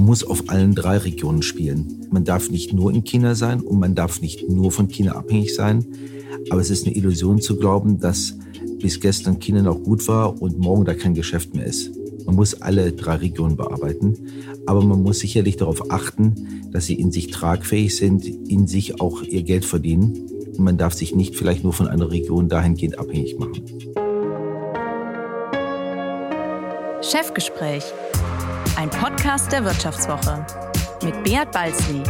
Man muss auf allen drei Regionen spielen. Man darf nicht nur in China sein und man darf nicht nur von China abhängig sein. Aber es ist eine Illusion zu glauben, dass bis gestern China noch gut war und morgen da kein Geschäft mehr ist. Man muss alle drei Regionen bearbeiten, aber man muss sicherlich darauf achten, dass sie in sich tragfähig sind, in sich auch ihr Geld verdienen. Und man darf sich nicht vielleicht nur von einer Region dahingehend abhängig machen. Chefgespräch, ein Podcast der Wirtschaftswoche mit Beat Balzli.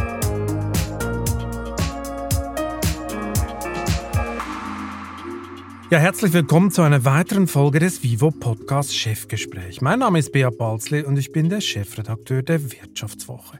Ja, herzlich willkommen zu einer weiteren Folge des Vivo Podcast Chefgespräch. Mein Name ist Beat Balzli und ich bin der Chefredakteur der Wirtschaftswoche.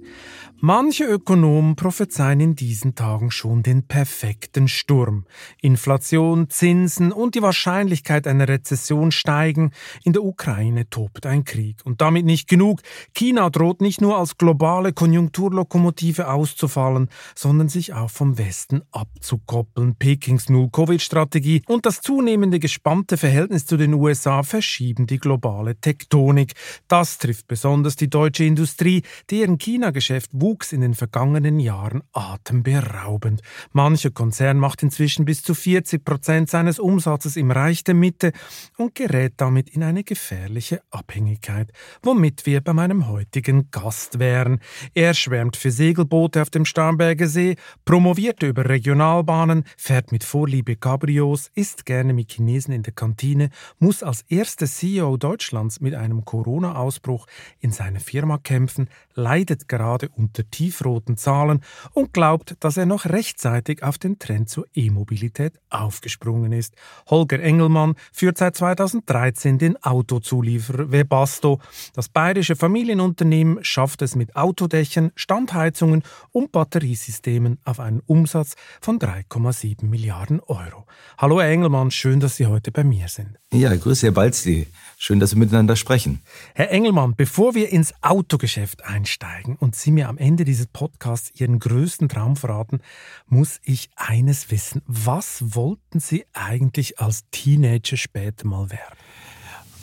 Manche Ökonomen prophezeien in diesen Tagen schon den perfekten Sturm. Inflation, Zinsen und die Wahrscheinlichkeit einer Rezession steigen. In der Ukraine tobt ein Krieg. Und damit nicht genug. China droht nicht nur als globale Konjunkturlokomotive auszufallen, sondern sich auch vom Westen abzukoppeln. Pekings Null-Covid-Strategie und das zunehmende gespannte Verhältnis zu den USA verschieben die globale Tektonik. Das trifft besonders die deutsche Industrie, deren China-Geschäft wuchs in den vergangenen Jahren atemberaubend. Mancher Konzern macht inzwischen bis zu 40 Prozent seines Umsatzes im Reich der Mitte und gerät damit in eine gefährliche Abhängigkeit, womit wir bei meinem heutigen Gast wären. Er schwärmt für Segelboote auf dem Starnberger See, promovierte über Regionalbahnen, fährt mit Vorliebe Cabrios, isst gerne mit Chinesen in der Kantine, muss als erster CEO Deutschlands mit einem Corona-Ausbruch in seiner Firma kämpfen, leidet gerade unter unter tiefroten Zahlen und glaubt, dass er noch rechtzeitig auf den Trend zur E-Mobilität aufgesprungen ist. Holger Engelmann führt seit 2013 den Autozulieferer Webasto. Das bayerische Familienunternehmen schafft es mit Autodächern, Standheizungen und Batteriesystemen auf einen Umsatz von 3,7 Milliarden Euro. Hallo Herr Engelmann, schön, dass Sie heute bei mir sind. Ja, grüße Herr Balzli. Schön, dass wir miteinander sprechen. Herr Engelmann, bevor wir ins Autogeschäft einsteigen und Sie mir am Ende dieses Podcasts Ihren größten Traum verraten, muss ich eines wissen. Was wollten Sie eigentlich als Teenager später mal werden?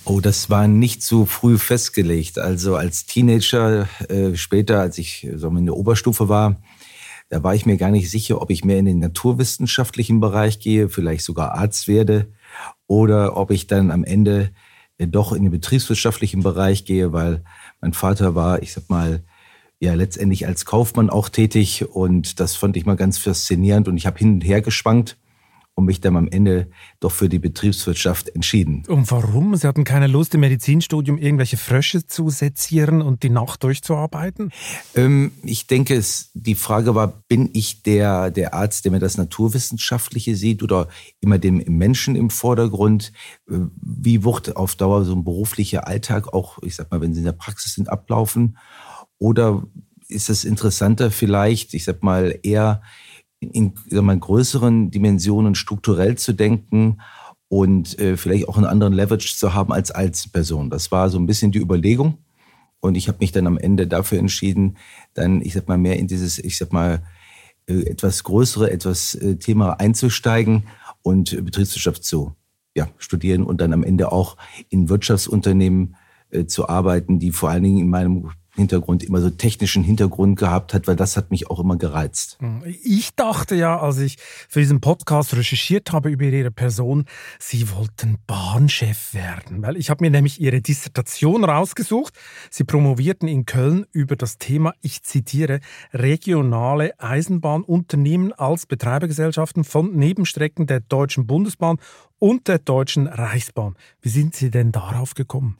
Oh, das war nicht so früh festgelegt. Also als Teenager, äh, später, als ich so in der Oberstufe war, da war ich mir gar nicht sicher, ob ich mehr in den naturwissenschaftlichen Bereich gehe, vielleicht sogar Arzt werde, oder ob ich dann am Ende doch in den betriebswirtschaftlichen Bereich gehe, weil mein Vater war, ich sag mal, ja letztendlich als Kaufmann auch tätig und das fand ich mal ganz faszinierend und ich habe hin und her geschwankt und mich dann am Ende doch für die Betriebswirtschaft entschieden. Und warum? Sie hatten keine Lust im Medizinstudium irgendwelche Frösche zu sezieren und die Nacht durchzuarbeiten? Ähm, ich denke, es, die Frage war, bin ich der, der Arzt, der mir das Naturwissenschaftliche sieht oder immer dem Menschen im Vordergrund? Äh, wie wird auf Dauer so ein beruflicher Alltag auch, ich sag mal, wenn Sie in der Praxis sind, ablaufen? Oder ist es interessanter vielleicht, ich sag mal, eher in sag mal, größeren Dimensionen strukturell zu denken und äh, vielleicht auch einen anderen Leverage zu haben als als Person. Das war so ein bisschen die Überlegung. Und ich habe mich dann am Ende dafür entschieden, dann, ich sag mal, mehr in dieses, ich sag mal, äh, etwas größere, etwas äh, Thema einzusteigen und Betriebswirtschaft zu ja, studieren und dann am Ende auch in Wirtschaftsunternehmen äh, zu arbeiten, die vor allen Dingen in meinem Hintergrund immer so technischen Hintergrund gehabt hat, weil das hat mich auch immer gereizt. Hm, ich dachte ja, als ich für diesen Podcast recherchiert habe über Ihre Person, Sie wollten Bahnchef werden, weil ich habe mir nämlich Ihre Dissertation rausgesucht. Sie promovierten in Köln über das Thema, ich zitiere, regionale Eisenbahnunternehmen als Betreibergesellschaften von Nebenstrecken der Deutschen Bundesbahn und der Deutschen Reichsbahn. Wie sind Sie denn darauf gekommen?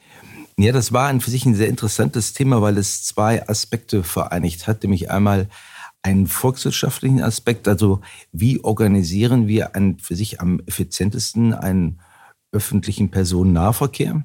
Ja, das war an für sich ein sehr interessantes Thema, weil es zwei Aspekte vereinigt hat, nämlich einmal einen volkswirtschaftlichen Aspekt, also wie organisieren wir an für sich am effizientesten einen öffentlichen Personennahverkehr?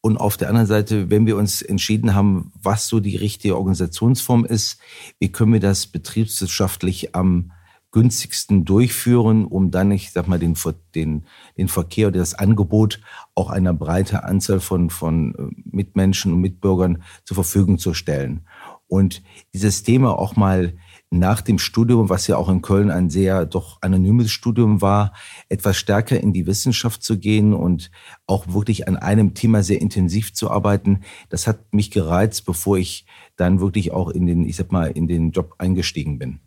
Und auf der anderen Seite, wenn wir uns entschieden haben, was so die richtige Organisationsform ist, wie können wir das betriebswirtschaftlich am günstigsten durchführen, um dann, ich sag mal, den, den, den Verkehr oder das Angebot auch einer breiten Anzahl von, von äh, Mitmenschen und Mitbürgern zur Verfügung zu stellen. Und dieses Thema auch mal nach dem Studium, was ja auch in Köln ein sehr doch anonymes Studium war, etwas stärker in die Wissenschaft zu gehen und auch wirklich an einem Thema sehr intensiv zu arbeiten, das hat mich gereizt, bevor ich dann wirklich auch in den, ich sag mal, in den Job eingestiegen bin.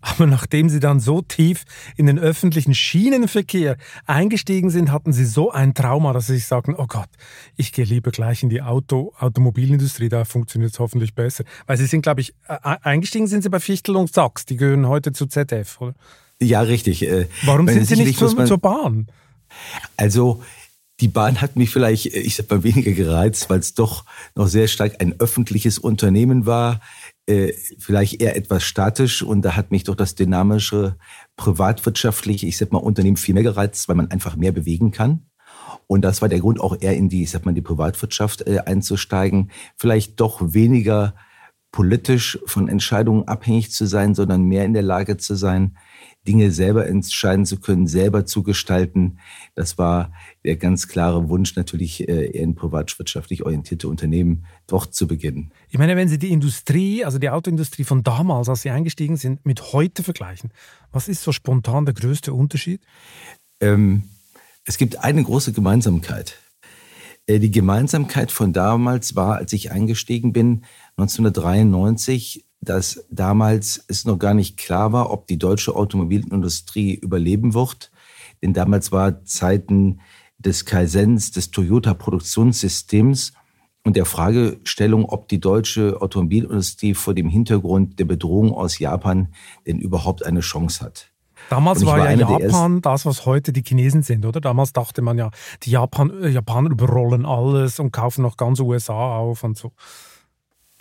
Aber nachdem Sie dann so tief in den öffentlichen Schienenverkehr eingestiegen sind, hatten Sie so ein Trauma, dass Sie sich sagten, oh Gott, ich gehe lieber gleich in die Auto, Automobilindustrie, da funktioniert es hoffentlich besser. Weil Sie sind, glaube ich, eingestiegen sind Sie bei Fichtel und Sachs, die gehören heute zu ZF, oder? Ja, richtig. Äh, Warum sind Sie nicht zur, zur Bahn? Also, die Bahn hat mich vielleicht, ich sag mal, weniger gereizt, weil es doch noch sehr stark ein öffentliches Unternehmen war, äh, vielleicht eher etwas statisch und da hat mich doch das dynamische, privatwirtschaftliche, ich sag mal, Unternehmen viel mehr gereizt, weil man einfach mehr bewegen kann. Und das war der Grund, auch eher in die, ich sag mal, die Privatwirtschaft äh, einzusteigen. Vielleicht doch weniger politisch von Entscheidungen abhängig zu sein, sondern mehr in der Lage zu sein, Dinge selber entscheiden zu können, selber zu gestalten. Das war der ganz klare Wunsch, natürlich äh, eher in privatwirtschaftlich orientierte Unternehmen dort zu beginnen. Ich meine, wenn Sie die Industrie, also die Autoindustrie von damals, als Sie eingestiegen sind, mit heute vergleichen, was ist so spontan der größte Unterschied? Ähm, es gibt eine große Gemeinsamkeit. Äh, die Gemeinsamkeit von damals war, als ich eingestiegen bin, 1993, dass damals es noch gar nicht klar war, ob die deutsche Automobilindustrie überleben wird. Denn damals war Zeiten des Kaisens, des Toyota-Produktionssystems und der Fragestellung, ob die deutsche Automobilindustrie vor dem Hintergrund der Bedrohung aus Japan denn überhaupt eine Chance hat. Damals war, war, ja Japan das, was heute die Chinesen sind, oder? Damals dachte man ja, die Japan, äh, Japaner überrollen alles und kaufen noch ganz USA auf und so.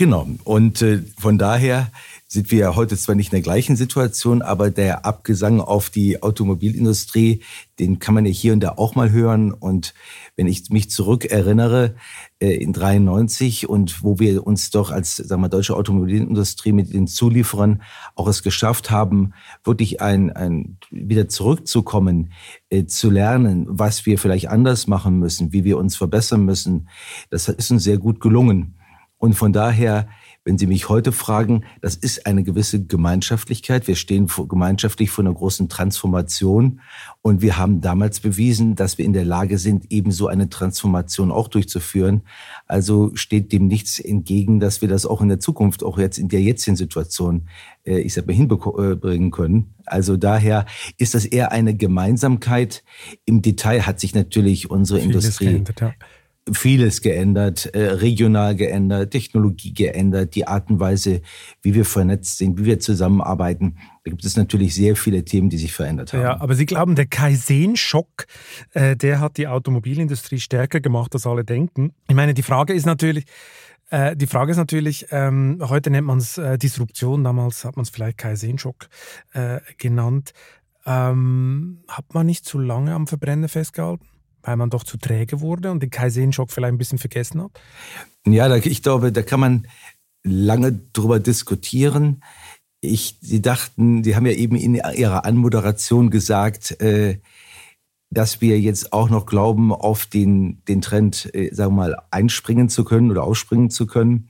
Genau. Und äh, von daher sind wir heute zwar nicht in der gleichen Situation, aber der Abgesang auf die Automobilindustrie, den kann man ja hier und da auch mal hören. Und wenn ich mich zurückerinnere, äh, in 93 und wo wir uns doch als, sagen wir, deutsche Automobilindustrie mit den Zulieferern auch es geschafft haben, wirklich ein, ein wieder zurückzukommen, äh, zu lernen, was wir vielleicht anders machen müssen, wie wir uns verbessern müssen. Das ist uns sehr gut gelungen. Und von daher, wenn Sie mich heute fragen, das ist eine gewisse Gemeinschaftlichkeit. Wir stehen gemeinschaftlich vor einer großen Transformation. Und wir haben damals bewiesen, dass wir in der Lage sind, ebenso eine Transformation auch durchzuführen. Also steht dem nichts entgegen, dass wir das auch in der Zukunft, auch jetzt in der jetzigen Situation, äh, ich sag mal, hinbringen können. Also daher ist das eher eine Gemeinsamkeit. Im Detail hat sich natürlich unsere Vieles Industrie geändert, ja vieles geändert, äh, regional geändert, Technologie geändert, die Art und Weise, wie wir vernetzt sind, wie wir zusammenarbeiten. Da gibt es natürlich sehr viele Themen, die sich verändert haben. Ja, aber Sie glauben, der Kaizen-Schock, äh, der hat die Automobilindustrie stärker gemacht, als alle denken. Ich meine, die Frage ist natürlich, äh, die Frage ist natürlich, ähm, heute nennt man es äh, Disruption, damals hat man es vielleicht Kaizen-Schock genannt. Ähm, hat man nicht zu lange am Verbrenner festgehalten? Weil man doch zu träge wurde und den Kaizen-Schock vielleicht ein bisschen vergessen hat? Ja, ich glaube, da kann man lange drüber diskutieren. Ich, Sie dachten, Sie haben ja eben in Ihrer Anmoderation gesagt, äh, dass wir jetzt auch noch glauben, auf den, den Trend, äh, sagen wir mal, einspringen zu können oder ausspringen zu können.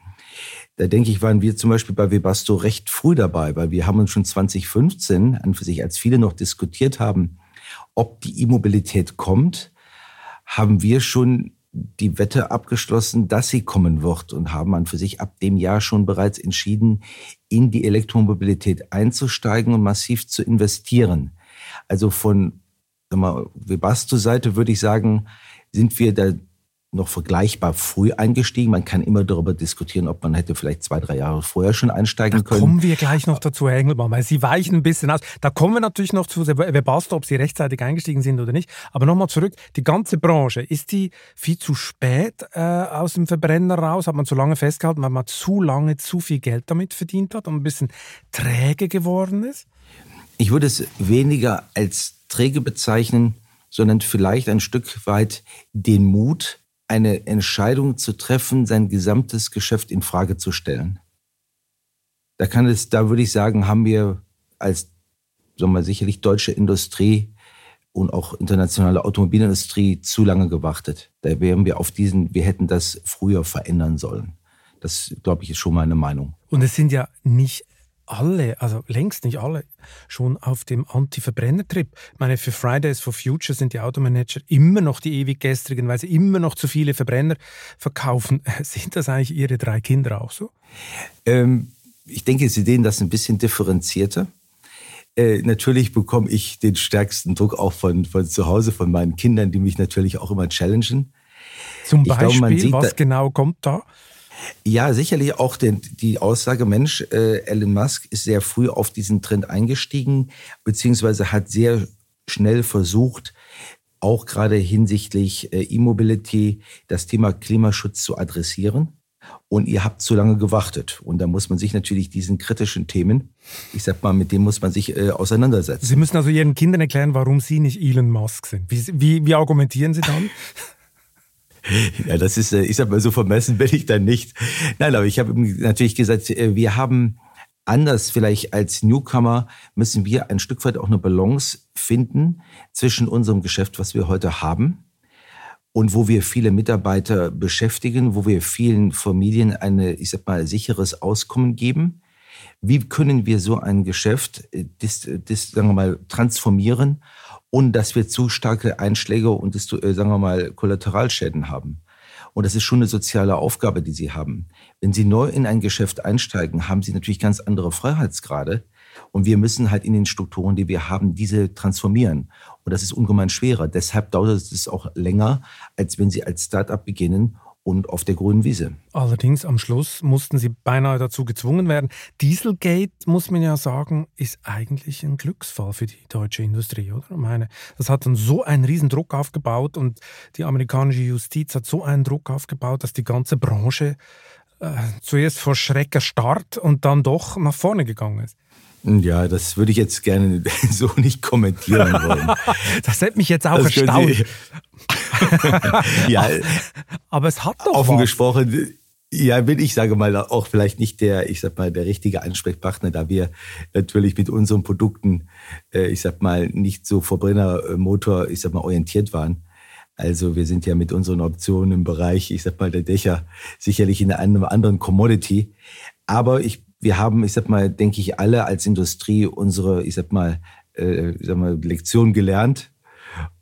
Da denke ich, waren wir zum Beispiel bei Webasto recht früh dabei, weil wir haben uns schon 2015 an für sich, als viele noch diskutiert haben, ob die E-Mobilität kommt, haben wir schon die Wette abgeschlossen, dass sie kommen wird und haben an für sich ab dem Jahr schon bereits entschieden, in die Elektromobilität einzusteigen und massiv zu investieren. Also von Webasto-Seite würde ich sagen, sind wir da noch vergleichbar früh eingestiegen. Man kann immer darüber diskutieren, ob man hätte vielleicht zwei, drei Jahre vorher schon einsteigen da können. Da kommen wir gleich noch dazu, Herr Engelmann, weil Sie weichen ein bisschen aus. Da kommen wir natürlich noch zu Webasto, ob Sie rechtzeitig eingestiegen sind oder nicht. Aber nochmal zurück, die ganze Branche, ist die viel zu spät äh, aus dem Verbrenner raus? Hat man zu lange festgehalten, weil man zu lange zu viel Geld damit verdient hat und ein bisschen träge geworden ist? Ich würde es weniger als träge bezeichnen, sondern vielleicht ein Stück weit den Mut, eine Entscheidung zu treffen, sein gesamtes Geschäft in Frage zu stellen. Da kann es, da würde ich sagen, haben wir als, sagen wir sicherlich deutsche Industrie und auch internationale Automobilindustrie zu lange gewartet. Da wären wir auf diesen, wir hätten das früher verändern sollen. Das, glaube ich, ist schon meine Meinung. Und es sind ja nicht alle, also längst nicht alle, schon auf dem Anti-Verbrenner-Trip. Ich meine, für Fridays for Future sind die Automanager immer noch die ewig gestrigen, weil sie immer noch zu viele Verbrenner verkaufen. Sind das eigentlich Ihre drei Kinder auch so? Ähm, ich denke, Sie sehen das ein bisschen differenzierter. Äh, natürlich bekomme ich den stärksten Druck auch von, von zu Hause, von meinen Kindern, die mich natürlich auch immer challengen. Zum Beispiel, glaube, was genau kommt da? Ja, sicherlich auch den, die Aussage, Mensch, äh, Elon Musk ist sehr früh auf diesen Trend eingestiegen, beziehungsweise hat sehr schnell versucht, auch gerade hinsichtlich äh, E-Mobility das Thema Klimaschutz zu adressieren. Und ihr habt zu lange gewartet. Und da muss man sich natürlich diesen kritischen Themen, ich sag mal, mit denen muss man sich äh, auseinandersetzen. Sie müssen also Ihren Kindern erklären, warum Sie nicht Elon Musk sind. Wie, wie, wie argumentieren Sie dann? Ja, das ist, äh, ich sag mal, so vermessen bin ich dann nicht. Nein, aber ich habe natürlich gesagt, äh, wir haben anders vielleicht als Newcomer müssen wir ein Stück weit auch eine Balance finden zwischen unserem Geschäft, was wir heute haben, und wo wir viele Mitarbeiter beschäftigen, wo wir vielen Familien eine, ich sag mal, sicheres Auskommen geben. Wie können wir so ein Geschäft, das, äh, das, sagen wir mal, transformieren und dass wir zu starke Einschläge und äh, sagen wir mal Kollateralschäden haben. Und das ist schon eine soziale Aufgabe, die Sie haben. Wenn Sie neu in ein Geschäft einsteigen, haben Sie natürlich ganz andere Freiheitsgrade. Und wir müssen halt in den Strukturen, die wir haben, diese transformieren. Und das ist ungemein schwerer. Deshalb dauert es auch länger, als wenn Sie als Startup beginnen und auf der grünen Wiese. Allerdings am Schluss mussten sie beinahe dazu gezwungen werden. Dieselgate, muss man ja sagen, ist eigentlich ein Glücksfall für die deutsche Industrie, oder? Ich meine, das hat dann so einen riesen Druck aufgebaut und die amerikanische Justiz hat so einen Druck aufgebaut, dass die ganze Branche äh, zuerst vor Schreck erstarrt und dann doch nach vorne gegangen ist. Ja, das würde ich jetzt gerne so nicht kommentieren wollen. das hätte mich jetzt auch das erstaunt. ja, aber es hat doch offen was. gesprochen. Ja, bin ich sage mal auch vielleicht nicht der, ich sag mal, der richtige Ansprechpartner, da wir natürlich mit unseren Produkten, äh, ich sag mal, nicht so Verbrennermotor, ich sag mal, orientiert waren. Also wir sind ja mit unseren Optionen im Bereich, ich sag mal, der Dächer sicherlich in einem anderen Commodity. Aber ich, wir haben, ich sag mal, denke ich, alle als Industrie unsere, ich sag mal, äh, ich sag mal, Lektion gelernt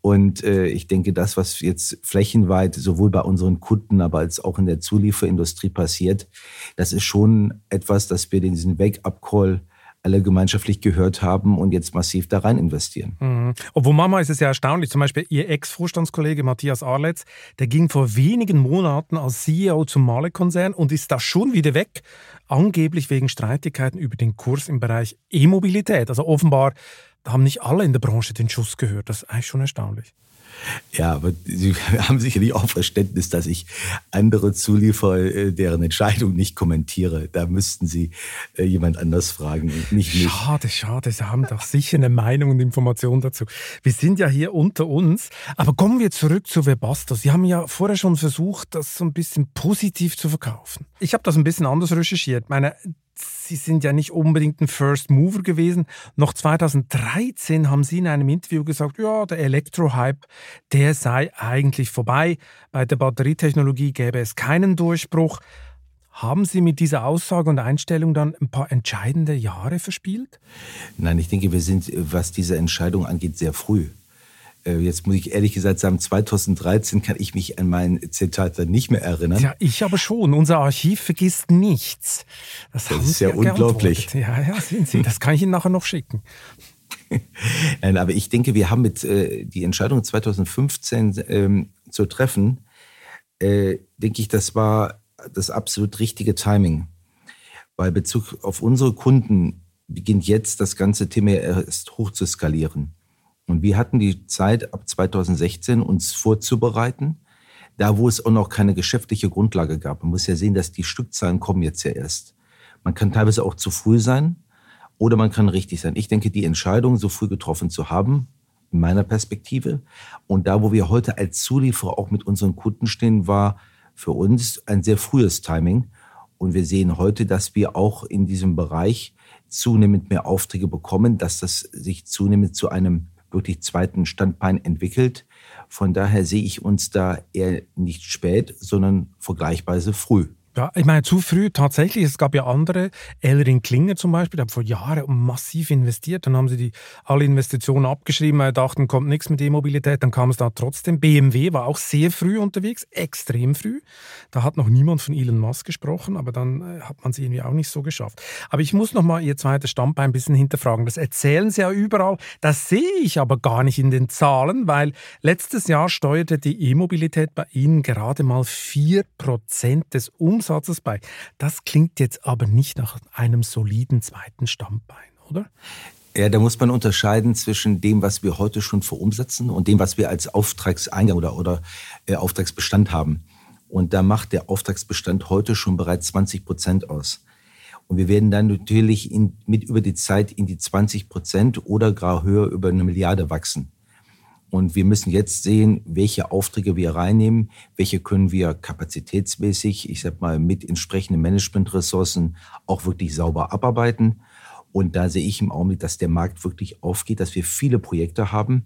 und äh, ich denke, das, was jetzt flächenweit sowohl bei unseren Kunden, aber als auch in der Zulieferindustrie passiert, das ist schon etwas, dass wir diesen Wake-up-Call alle gemeinschaftlich gehört haben und jetzt massiv da rein investieren. Mhm. Obwohl Mama ist es ja erstaunlich, zum Beispiel Ihr Ex-Vorstandskollege Matthias Arletz, der ging vor wenigen Monaten als CEO zum Male-Konzern und ist da schon wieder weg, angeblich wegen Streitigkeiten über den Kurs im Bereich E-Mobilität. Also offenbar haben nicht alle in der Branche den Schuss gehört. Das ist eigentlich schon erstaunlich. Ja, aber Sie haben sicherlich auch Verständnis, dass ich andere Zulieferer, äh, deren Entscheidung nicht kommentiere. Da müssten Sie äh, jemand anders fragen und nicht mich. Schade, schade. Sie haben doch sicher eine Meinung und Information dazu. Wir sind ja hier unter uns. Aber kommen wir zurück zu Webasto. Sie haben ja vorher schon versucht, das so ein bisschen positiv zu verkaufen. Ich habe das ein bisschen anders recherchiert. Meine Sie sind ja nicht unbedingt ein First Mover gewesen. Noch 2013 haben Sie in einem Interview gesagt, ja, der Elektro-Hype, der sei eigentlich vorbei. Bei der Batterietechnologie gäbe es keinen Durchbruch. Haben Sie mit dieser Aussage und Einstellung dann ein paar entscheidende Jahre verspielt? Nein, ich denke, wir sind, was diese Entscheidung angeht, sehr früh. Äh, jetzt muss ich ehrlich gesagt sagen, 2013 kann ich mich an mein Zitat dann nicht mehr erinnern. Ja, ich aber schon. Unser Archiv vergisst nichts. Das, das ist ja unglaublich. Ja, ja, sehen Sie. Das kann ich Ihnen nachher noch schicken. Nein, aber ich denke, wir haben mit äh, die Entscheidung 2015 ähm, zu treffen, äh, denke ich, das war das absolut richtige Timing. Bei Bezug auf unsere Kunden beginnt jetzt das ganze Thema erst hoch zu skalieren. Und wir hatten die Zeit ab 2016 uns vorzubereiten, da wo es auch noch keine geschäftliche Grundlage gab. Man muss ja sehen, dass die Stückzahlen kommen jetzt ja erst. Man kann teilweise auch zu früh sein oder man kann richtig sein. Ich denke, die Entscheidung so früh getroffen zu haben, in meiner Perspektive, und da, wo wir heute als Zulieferer auch mit unseren Kunden stehen, war für uns ein sehr frühes Timing. Und wir sehen heute, dass wir auch in diesem Bereich zunehmend mehr Aufträge bekommen, dass das sich zunehmend zu einem wirklich zweiten Standbein entwickelt. Von daher sehe ich uns da eher nicht spät, sondern vergleichsweise früh. Ja, ich meine, zu früh tatsächlich. Es gab ja andere, Elring Klinger zum Beispiel, die haben vor Jahren massiv investiert. Dann haben sie die, alle Investitionen abgeschrieben, weil dachten, kommt nichts mit E-Mobilität. Dann kam es da trotzdem. BMW war auch sehr früh unterwegs, extrem früh. Da hat noch niemand von Elon Musk gesprochen, aber dann äh, hat man es irgendwie auch nicht so geschafft. Aber ich muss noch mal Ihr zweites Standbein ein bisschen hinterfragen. Das erzählen Sie ja überall. Das sehe ich aber gar nicht in den Zahlen, weil letztes Jahr steuerte die E-Mobilität bei Ihnen gerade mal 4% des Umsatzes Umsatzes bei. Das klingt jetzt aber nicht nach einem soliden zweiten Stammbein, oder? Ja, da muss man unterscheiden zwischen dem, was wir heute schon verumsetzen und dem, was wir als Auftragseingang oder, oder äh, Auftragsbestand haben. Und da macht der Auftragsbestand heute schon bereits 20 Prozent aus. Und wir werden dann natürlich in, mit über die Zeit in die 20 Prozent oder gar höher über eine Milliarde wachsen. Und wir müssen jetzt sehen, welche Aufträge wir reinnehmen, welche können wir kapazitätsmäßig, ich sag mal, mit entsprechenden Managementressourcen auch wirklich sauber abarbeiten. Und da sehe ich im Augenblick, dass der Markt wirklich aufgeht, dass wir viele Projekte haben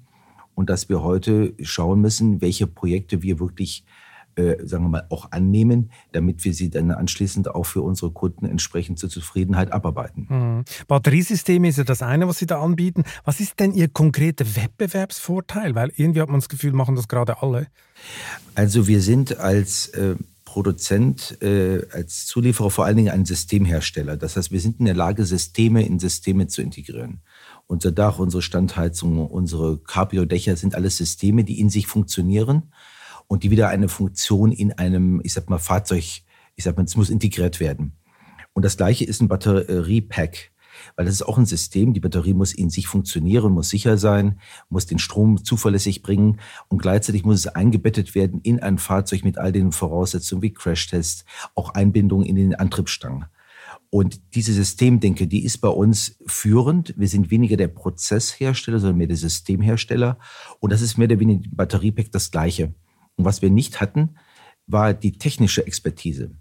und dass wir heute schauen müssen, welche Projekte wir wirklich äh, sagen wir mal, auch annehmen, damit wir sie dann anschließend auch für unsere Kunden entsprechend zur Zufriedenheit abarbeiten. Mhm. Batteriesysteme ist ja das eine, was Sie da anbieten. Was ist denn Ihr konkreter Wettbewerbsvorteil? Weil irgendwie hat man das Gefühl, machen das gerade alle. Also wir sind als äh, Produzent, äh, als Zulieferer vor allen Dingen ein Systemhersteller. Das heißt, wir sind in der Lage, Systeme in Systeme zu integrieren. Unser Dach, unsere Standheizung, unsere Cabrio-Dächer sind alles Systeme, die in sich funktionieren und die wieder eine Funktion in einem, ich sag mal, Fahrzeug, ich sag mal, es muss integriert werden. Und das gleiche ist ein Batteriepack. Weil das ist auch ein System, die Batterie muss in sich funktionieren, muss sicher sein, muss den Strom zuverlässig bringen und gleichzeitig muss es eingebettet werden in ein Fahrzeug mit all den Voraussetzungen wie Crashtests, auch Einbindung in den Antriebsstangen. Und diese Systemdenke, die ist bei uns führend. Wir sind weniger der Prozesshersteller, sondern mehr der Systemhersteller. Und das ist mehr oder weniger Batteriepack das Gleiche. Und was wir nicht hatten, war die technische Expertise.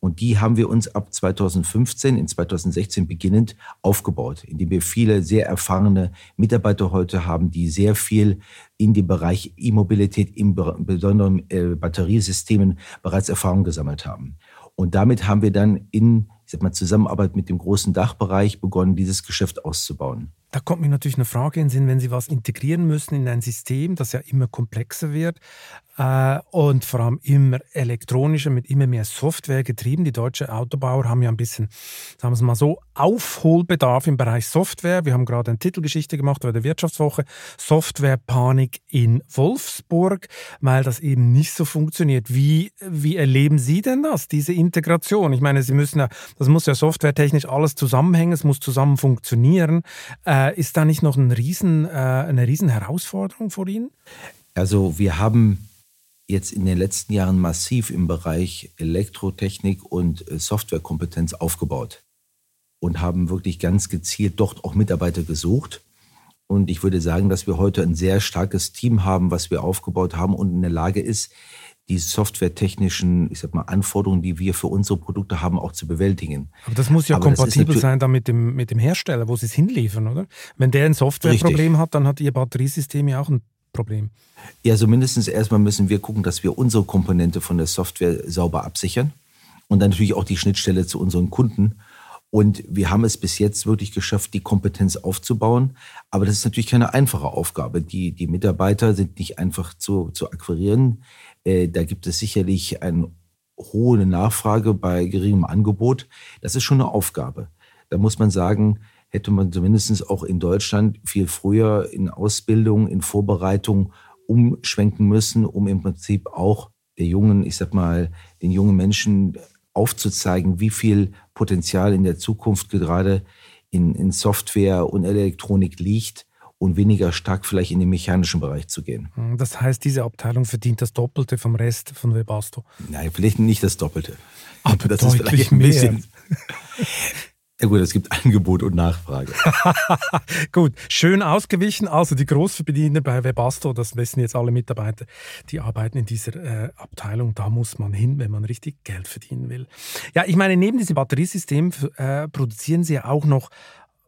Und die haben wir uns ab 2015, in 2016 beginnend aufgebaut, indem wir viele sehr erfahrene Mitarbeiter heute haben, die sehr viel in dem Bereich E-Mobilität, im besonderen äh, Batteriesystemen bereits Erfahrung gesammelt haben. Und damit haben wir dann in ich sag mal, Zusammenarbeit mit dem großen Dachbereich begonnen, dieses Geschäft auszubauen. Da kommt mir natürlich eine Frage in den Sinn, wenn Sie was integrieren müssen in ein System, das ja immer komplexer wird äh, und vor allem immer elektronischer, mit immer mehr Software getrieben. Die deutschen Autobauer haben ja ein bisschen, sagen wir es mal so, Aufholbedarf im Bereich Software. Wir haben gerade eine Titelgeschichte gemacht bei der Wirtschaftswoche, Softwarepanik in Wolfsburg, weil das eben nicht so funktioniert. Wie, wie erleben Sie denn das, diese Integration? Ich meine, Sie müssen ja, das muss ja softwaretechnisch alles zusammenhängen, es muss zusammen funktionieren. Äh, ist da nicht noch ein riesen, äh, eine riesen Herausforderung vor Ihnen? Also wir haben jetzt in den letzten Jahren massiv im Bereich Elektrotechnik und äh, Softwarekompetenz aufgebaut und haben wirklich ganz gezielt dort auch Mitarbeiter gesucht. Und ich würde sagen, dass wir heute ein sehr starkes Team haben, was wir aufgebaut haben und in der Lage ist, die softwaretechnischen, ich sag mal, Anforderungen, die wir für unsere Produkte haben, auch zu bewältigen. Aber das muss ja Aber kompatibel sein dann mit dem, mit dem Hersteller, wo sie es hinliefern, oder? Wenn der ein Softwareproblem hat, dann hat ihr Batteriesystem ja auch ein Problem. Ja, so mindestens erstmal müssen wir gucken, dass wir unsere Komponente von der Software sauber absichern und dann natürlich auch die Schnittstelle zu unseren Kunden. Und wir haben es bis jetzt wirklich geschafft, die Kompetenz aufzubauen. Aber das ist natürlich keine einfache Aufgabe. Die, die Mitarbeiter sind nicht einfach zu, zu akquirieren. Äh, da gibt es sicherlich eine hohe Nachfrage bei geringem Angebot. Das ist schon eine Aufgabe. Da muss man sagen, hätte man zumindest auch in Deutschland viel früher in Ausbildung, in Vorbereitung umschwenken müssen, um im Prinzip auch der jungen, ich sag mal, den jungen Menschen aufzuzeigen, wie viel Potenzial in der Zukunft gerade in, in Software und Elektronik liegt und weniger stark vielleicht in den mechanischen Bereich zu gehen. Hm, das heißt, diese Abteilung verdient das Doppelte vom Rest von Webasto? Nein, vielleicht nicht das Doppelte. Aber das ist vielleicht ein bisschen. Ja gut, es gibt Angebot und Nachfrage. gut, schön ausgewichen. Also die Großverdiener bei Webasto, das wissen jetzt alle Mitarbeiter, die arbeiten in dieser äh, Abteilung. Da muss man hin, wenn man richtig Geld verdienen will. Ja, ich meine, neben diesem Batteriesystem äh, produzieren sie ja auch noch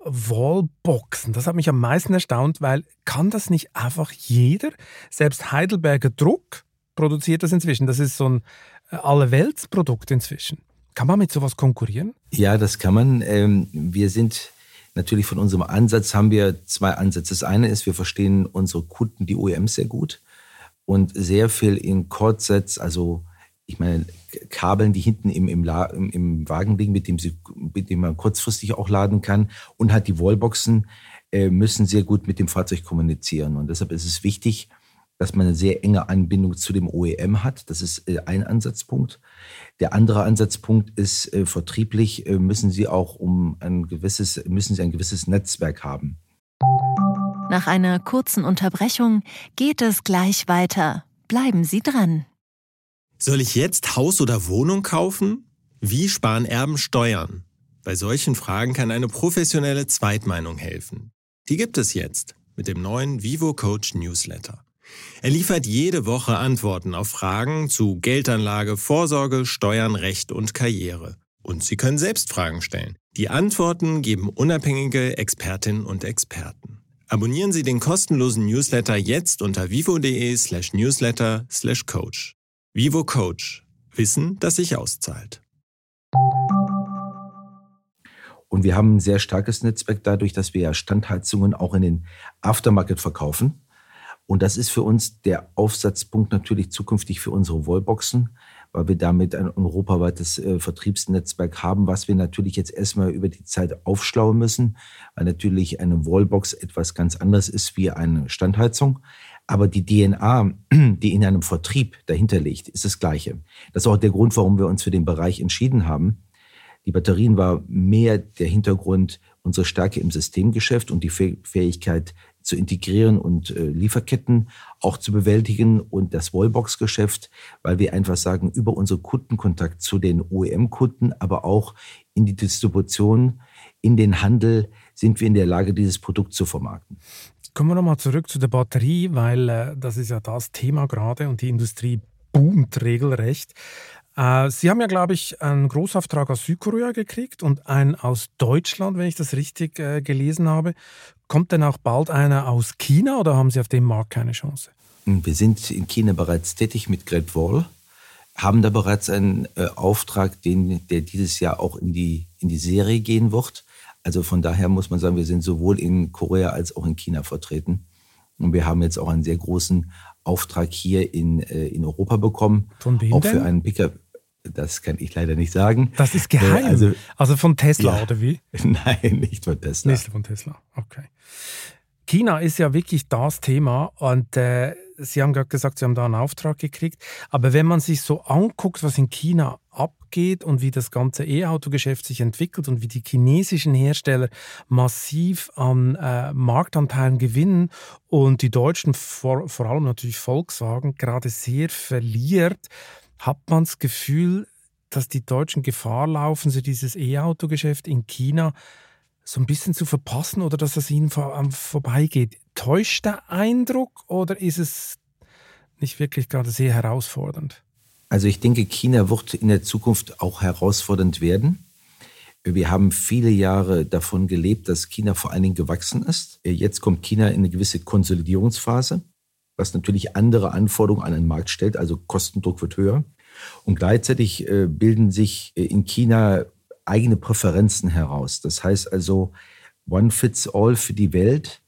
Wallboxen. Das hat mich am meisten erstaunt, weil kann das nicht einfach jeder? Selbst Heidelberger Druck produziert das inzwischen. Das ist so ein äh, Allerweltsprodukt inzwischen. Kann man mit sowas konkurrieren? Ja, das kann man. Ähm, wir sind natürlich von unserem Ansatz haben wir zwei Ansätze. Das eine ist, wir verstehen unsere Kunden, die OEMs sehr gut und sehr viel in Cordsets, also ich meine, Kabeln, die hinten im, im, im, im Wagen liegen, mit dem, sie, mit dem man kurzfristig auch laden kann und hat die Wallboxen, äh, müssen sehr gut mit dem Fahrzeug kommunizieren. Und deshalb ist es wichtig, dass man eine sehr enge Anbindung zu dem OEM hat. Das ist äh, ein Ansatzpunkt. Der andere Ansatzpunkt ist äh, vertrieblich äh, müssen Sie auch um ein gewisses müssen Sie ein gewisses Netzwerk haben. Nach einer kurzen Unterbrechung geht es gleich weiter. Bleiben Sie dran. Soll ich jetzt Haus oder Wohnung kaufen? Wie sparen Erben Steuern? Bei solchen Fragen kann eine professionelle Zweitmeinung helfen. Die gibt es jetzt mit dem neuen Vivo Coach Newsletter. Er liefert jede Woche Antworten auf Fragen zu Geldanlage, Vorsorge, Steuern, Recht und Karriere. Und Sie können selbst Fragen stellen. Die Antworten geben unabhängige Expertinnen und Experten. Abonnieren Sie den kostenlosen Newsletter jetzt unter vivo.de Vivo Coach. Wissen, das sich auszahlt. Und wir haben ein sehr starkes Netzwerk dadurch, dass wir ja Standheizungen auch in den Aftermarket verkaufen. Und das ist für uns der Aufsatzpunkt natürlich zukünftig für unsere Wallboxen, weil wir damit ein europaweites äh, Vertriebsnetzwerk haben, was wir natürlich jetzt erstmal über die Zeit aufschlauen müssen, weil natürlich eine Wallbox etwas ganz anderes ist wie eine Standheizung. Aber die DNA, die in einem Vertrieb dahinter liegt, ist das Gleiche. Das ist auch der Grund, warum wir uns für den Bereich entschieden haben. Die Batterien war mehr der Hintergrund, unsere Stärke im Systemgeschäft und die Fähigkeit, zu integrieren und äh, Lieferketten auch zu bewältigen und das Wallbox-Geschäft, weil wir einfach sagen, über unseren Kundenkontakt zu den OEM-Kunden, aber auch in die Distribution, in den Handel sind wir in der Lage, dieses Produkt zu vermarkten. Kommen wir nochmal zurück zu der Batterie, weil äh, das ist ja das Thema gerade und die Industrie boomt regelrecht. Äh, Sie haben ja, glaube ich, einen Großauftrag aus Südkorea gekriegt und einen aus Deutschland, wenn ich das richtig äh, gelesen habe. Kommt denn auch bald einer aus China oder haben Sie auf dem Markt keine Chance? Wir sind in China bereits tätig mit Great Wall, haben da bereits einen äh, Auftrag, den, der dieses Jahr auch in die, in die Serie gehen wird. Also von daher muss man sagen, wir sind sowohl in Korea als auch in China vertreten. Und wir haben jetzt auch einen sehr großen Auftrag hier in, äh, in Europa bekommen. Von wem Auch denn? für einen Pickup. Das kann ich leider nicht sagen. Das ist geheim. Äh, also, also von Tesla Ja. oder wie? nein, nicht von Tesla. Nicht von Tesla. Okay. China ist ja wirklich das Thema und äh, Sie haben gerade gesagt, Sie haben da einen Auftrag gekriegt. Aber wenn man sich so anguckt, was in China abgeht und wie das ganze E-Auto-Geschäft sich entwickelt und wie die chinesischen Hersteller massiv an äh, Marktanteilen gewinnen und die Deutschen, vor, vor allem natürlich Volkswagen, gerade sehr verliert, hat man das Gefühl, dass die Deutschen Gefahr laufen, so dieses E-Auto-Geschäft in China so ein bisschen zu verpassen oder dass es ihnen vor, am vorbeigeht. Täuscht der Eindruck oder ist es nicht wirklich gerade sehr herausfordernd? Also ich denke, China wird in der Zukunft auch herausfordernd werden. Wir haben viele Jahre davon gelebt, dass China vor allen Dingen gewachsen ist. Jetzt kommt China in eine gewisse Konsolidierungsphase, was natürlich andere Anforderungen an den Markt stellt, also Kostendruck wird höher. Und gleichzeitig äh, bilden sich äh, in China eigene Präferenzen heraus. Das heißt also, One Fits All für die Welt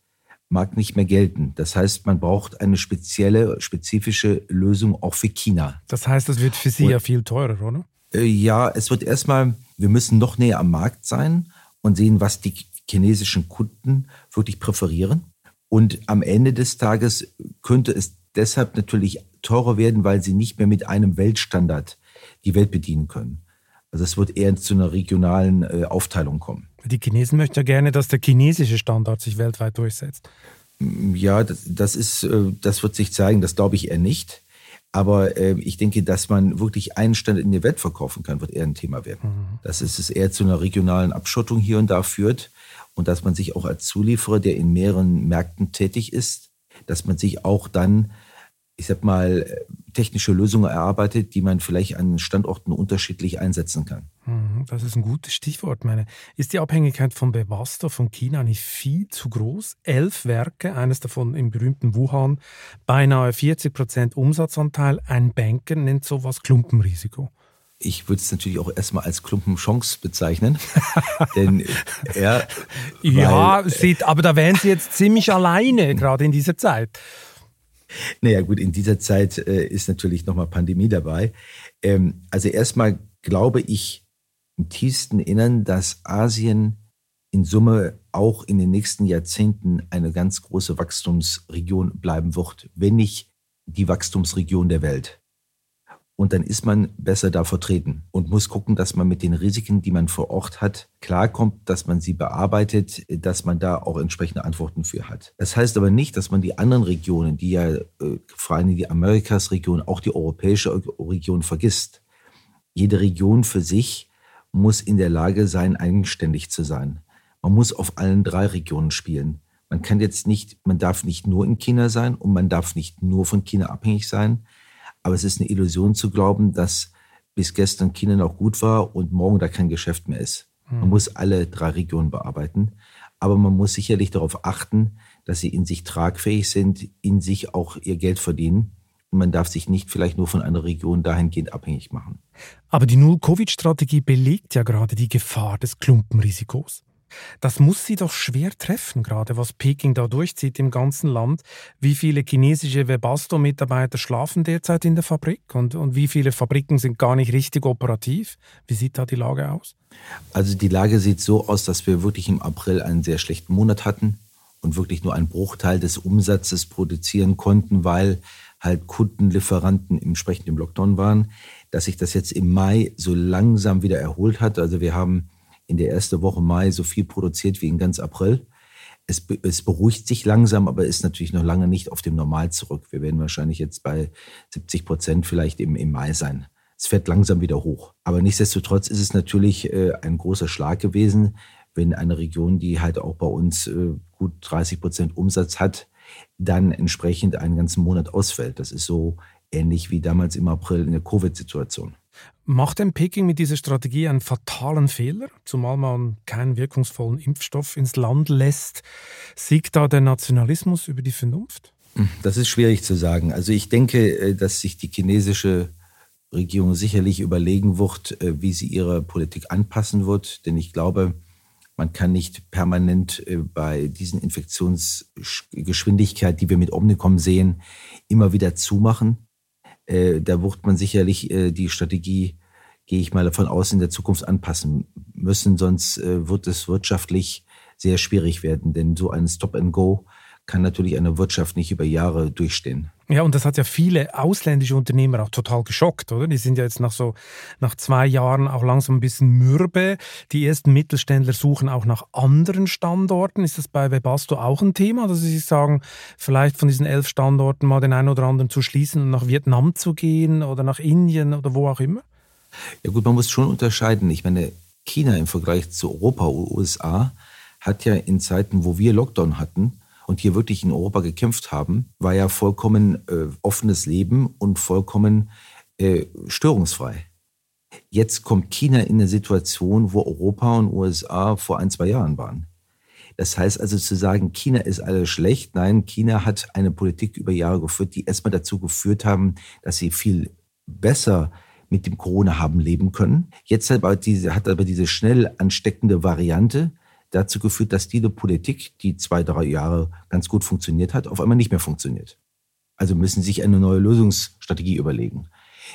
mag nicht mehr gelten. Das heißt, man braucht eine spezielle, spezifische Lösung auch für China. Das heißt, das wird für Sie Und- ja viel teurer, oder? Äh, Ja, es wird erstmal, wir müssen noch näher am Markt sein und sehen, was die chinesischen Kunden wirklich präferieren. Und am Ende des Tages könnte es deshalb natürlich teurer werden, weil sie nicht mehr mit einem Weltstandard die Welt bedienen können. Also es wird eher zu einer regionalen äh, Aufteilung kommen. Die Chinesen möchten ja gerne, dass der chinesische Standard sich weltweit durchsetzt. Ja, das, das ist, äh, das wird sich zeigen, das glaube ich eher nicht. Aber äh, ich denke, dass man wirklich einen Standard in der Welt verkaufen kann, wird eher ein Thema werden. Dass es es eher zu einer regionalen Abschottung hier und da führt und dass man sich auch als Zulieferer, der in mehreren Märkten tätig ist, dass man sich auch dann, ich sag mal, äh, technische Lösungen erarbeitet, die man vielleicht an Standorten unterschiedlich einsetzen kann. Mhm, Das ist ein gutes Stichwort. Meine, ist die Abhängigkeit von Bevasto von China nicht viel zu groß? Elf Werke, eines davon im berühmten Wuhan, beinahe 40 Prozent Umsatzanteil. Ein Banker nennt sowas Klumpenrisiko. Ich würde es natürlich auch erstmal als Klumpenchance bezeichnen. Denn er. ja, sieht, aber da wären Sie jetzt ziemlich alleine, gerade in dieser Zeit. Naja, gut, in dieser Zeit äh, ist natürlich nochmal Pandemie dabei. Ähm, also erstmal glaube ich im tiefsten Innern, dass Asien in Summe auch in den nächsten Jahrzehnten eine ganz große Wachstumsregion bleiben wird, wenn nicht die Wachstumsregion der Welt. Und dann ist man besser da vertreten und muss gucken, dass man mit den Risiken, die man vor Ort hat, klarkommt, dass man sie bearbeitet, dass man da auch entsprechende Antworten für hat. Das heißt aber nicht, dass man die anderen Regionen, die ja äh, vor allem die Amerikas-Region, auch die europäische Region vergisst. Jede Region für sich muss in der Lage sein, eigenständig zu sein. Man muss auf allen drei Regionen spielen. Man kann jetzt nicht, man darf nicht nur in China sein und man darf nicht nur von China abhängig sein. Aber es ist eine Illusion zu glauben, dass bis gestern China noch gut war und morgen da kein Geschäft mehr ist. Man hm. muss alle drei Regionen bearbeiten. Aber man muss sicherlich darauf achten, dass sie in sich tragfähig sind, in sich auch ihr Geld verdienen. Und man darf sich nicht vielleicht nur von einer Region dahingehend abhängig machen. Aber die Null-Covid-Strategie belegt ja gerade die Gefahr des Klumpenrisikos. Das muss sie doch schwer treffen, gerade was Peking da durchzieht im ganzen Land. Wie viele chinesische Webasto-Mitarbeiter schlafen derzeit in der Fabrik und, und wie viele Fabriken sind gar nicht richtig operativ? Wie sieht da die Lage aus? Also die Lage sieht so aus, dass wir wirklich im April einen sehr schlechten Monat hatten und wirklich nur einen Bruchteil des Umsatzes produzieren konnten, weil halt Kunden, Lieferanten entsprechend im Lockdown waren, dass sich das jetzt im Mai so langsam wieder erholt hat. Also wir haben in der ersten Woche Mai so viel produziert wie in ganz April. Es, es, beruhigt sich langsam, aber ist natürlich noch lange nicht auf dem Normal zurück. Wir werden wahrscheinlich jetzt bei 70 Prozent vielleicht im, im Mai sein. Es fährt langsam wieder hoch. Aber nichtsdestotrotz ist es natürlich äh, ein großer Schlag gewesen, wenn eine Region, die halt auch bei uns äh, gut 30 Prozent Umsatz hat, dann entsprechend einen ganzen Monat ausfällt. Das ist so ähnlich wie damals im April in der Covid-Situation. Macht denn Peking mit dieser Strategie einen fatalen Fehler, zumal man keinen wirkungsvollen Impfstoff ins Land lässt? Siegt da der Nationalismus über die Vernunft? Das ist schwierig zu sagen. Also ich denke, äh, dass sich die chinesische Regierung sicherlich überlegen wird, äh, wie sie ihre Politik anpassen wird. Denn ich glaube, man kann nicht permanent äh, bei diesen Infektionsgeschwindigkeit, die wir mit Omnicom sehen, immer wieder zumachen. Äh, da wird man sicherlich äh, die Strategie, gehe ich mal davon aus, in der Zukunft anpassen müssen. Sonst äh, wird es wirtschaftlich sehr schwierig werden. Denn so ein Stop-and-Go kann natürlich eine Wirtschaft nicht über Jahre durchstehen. Ja, und das hat ja viele ausländische Unternehmer auch total geschockt, oder? Die sind ja jetzt nach so nach zwei Jahren auch langsam ein bisschen mürbe. Die ersten Mittelständler suchen auch nach anderen Standorten. Ist das bei Webasto auch ein Thema, dass sie sich sagen, vielleicht von diesen elf Standorten mal den einen oder anderen zu schließen und nach Vietnam zu gehen oder nach Indien oder wo auch immer? Ja gut, man muss schon unterscheiden. Ich meine, China im Vergleich zu Europa USA hat ja in Zeiten, wo wir Lockdown hatten, und hier wirklich in Europa gekämpft haben, war ja vollkommen äh, offenes Leben und vollkommen äh, störungsfrei. Jetzt kommt China in eine Situation, wo Europa und USA vor ein, zwei Jahren waren. Das heißt also zu sagen, China ist alles schlecht. Nein, China hat eine Politik über Jahre geführt, die erstmal dazu geführt haben, dass sie viel besser mit dem Corona haben leben können. Jetzt hat aber diese, hat aber diese schnell ansteckende Variante dazu geführt, dass diese Politik, die zwei, drei Jahre ganz gut funktioniert hat, auf einmal nicht mehr funktioniert. Also müssen sich eine neue Lösungsstrategie überlegen.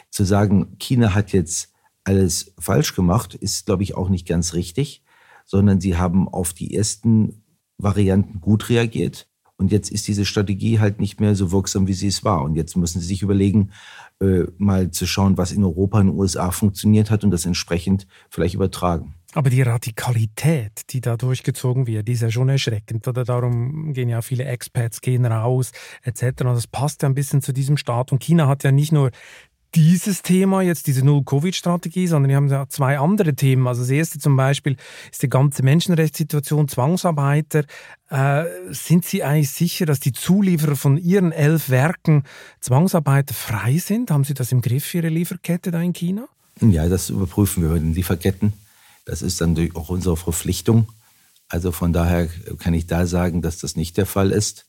Zu sagen, China hat jetzt alles falsch gemacht, ist, glaube ich, auch nicht ganz richtig, sondern sie haben auf die ersten Varianten gut reagiert. Und jetzt ist diese Strategie halt nicht mehr so wirksam, wie sie es war. Und jetzt müssen sie sich überlegen, äh, mal zu schauen, was in Europa und in den USA funktioniert hat und das entsprechend vielleicht übertragen. Aber die Radikalität, die da durchgezogen wird, die ist ja schon erschreckend. Oder darum gehen ja viele Expats gehen raus, etc. Und das passt ja ein bisschen zu diesem Staat. Und China hat ja nicht nur dieses Thema, jetzt diese Null-Covid-Strategie, sondern die haben ja zwei andere Themen. Also das erste zum Beispiel ist die ganze Menschenrechtssituation, Zwangsarbeiter. Äh, sind Sie eigentlich sicher, dass die Zulieferer von Ihren elf Werken Zwangsarbeiter frei sind? Haben Sie das im Griff, Ihre Lieferkette da in China? Ja, das überprüfen wir bei den Lieferketten. Das ist dann auch unsere Verpflichtung. Also von daher kann ich da sagen, dass das nicht der Fall ist.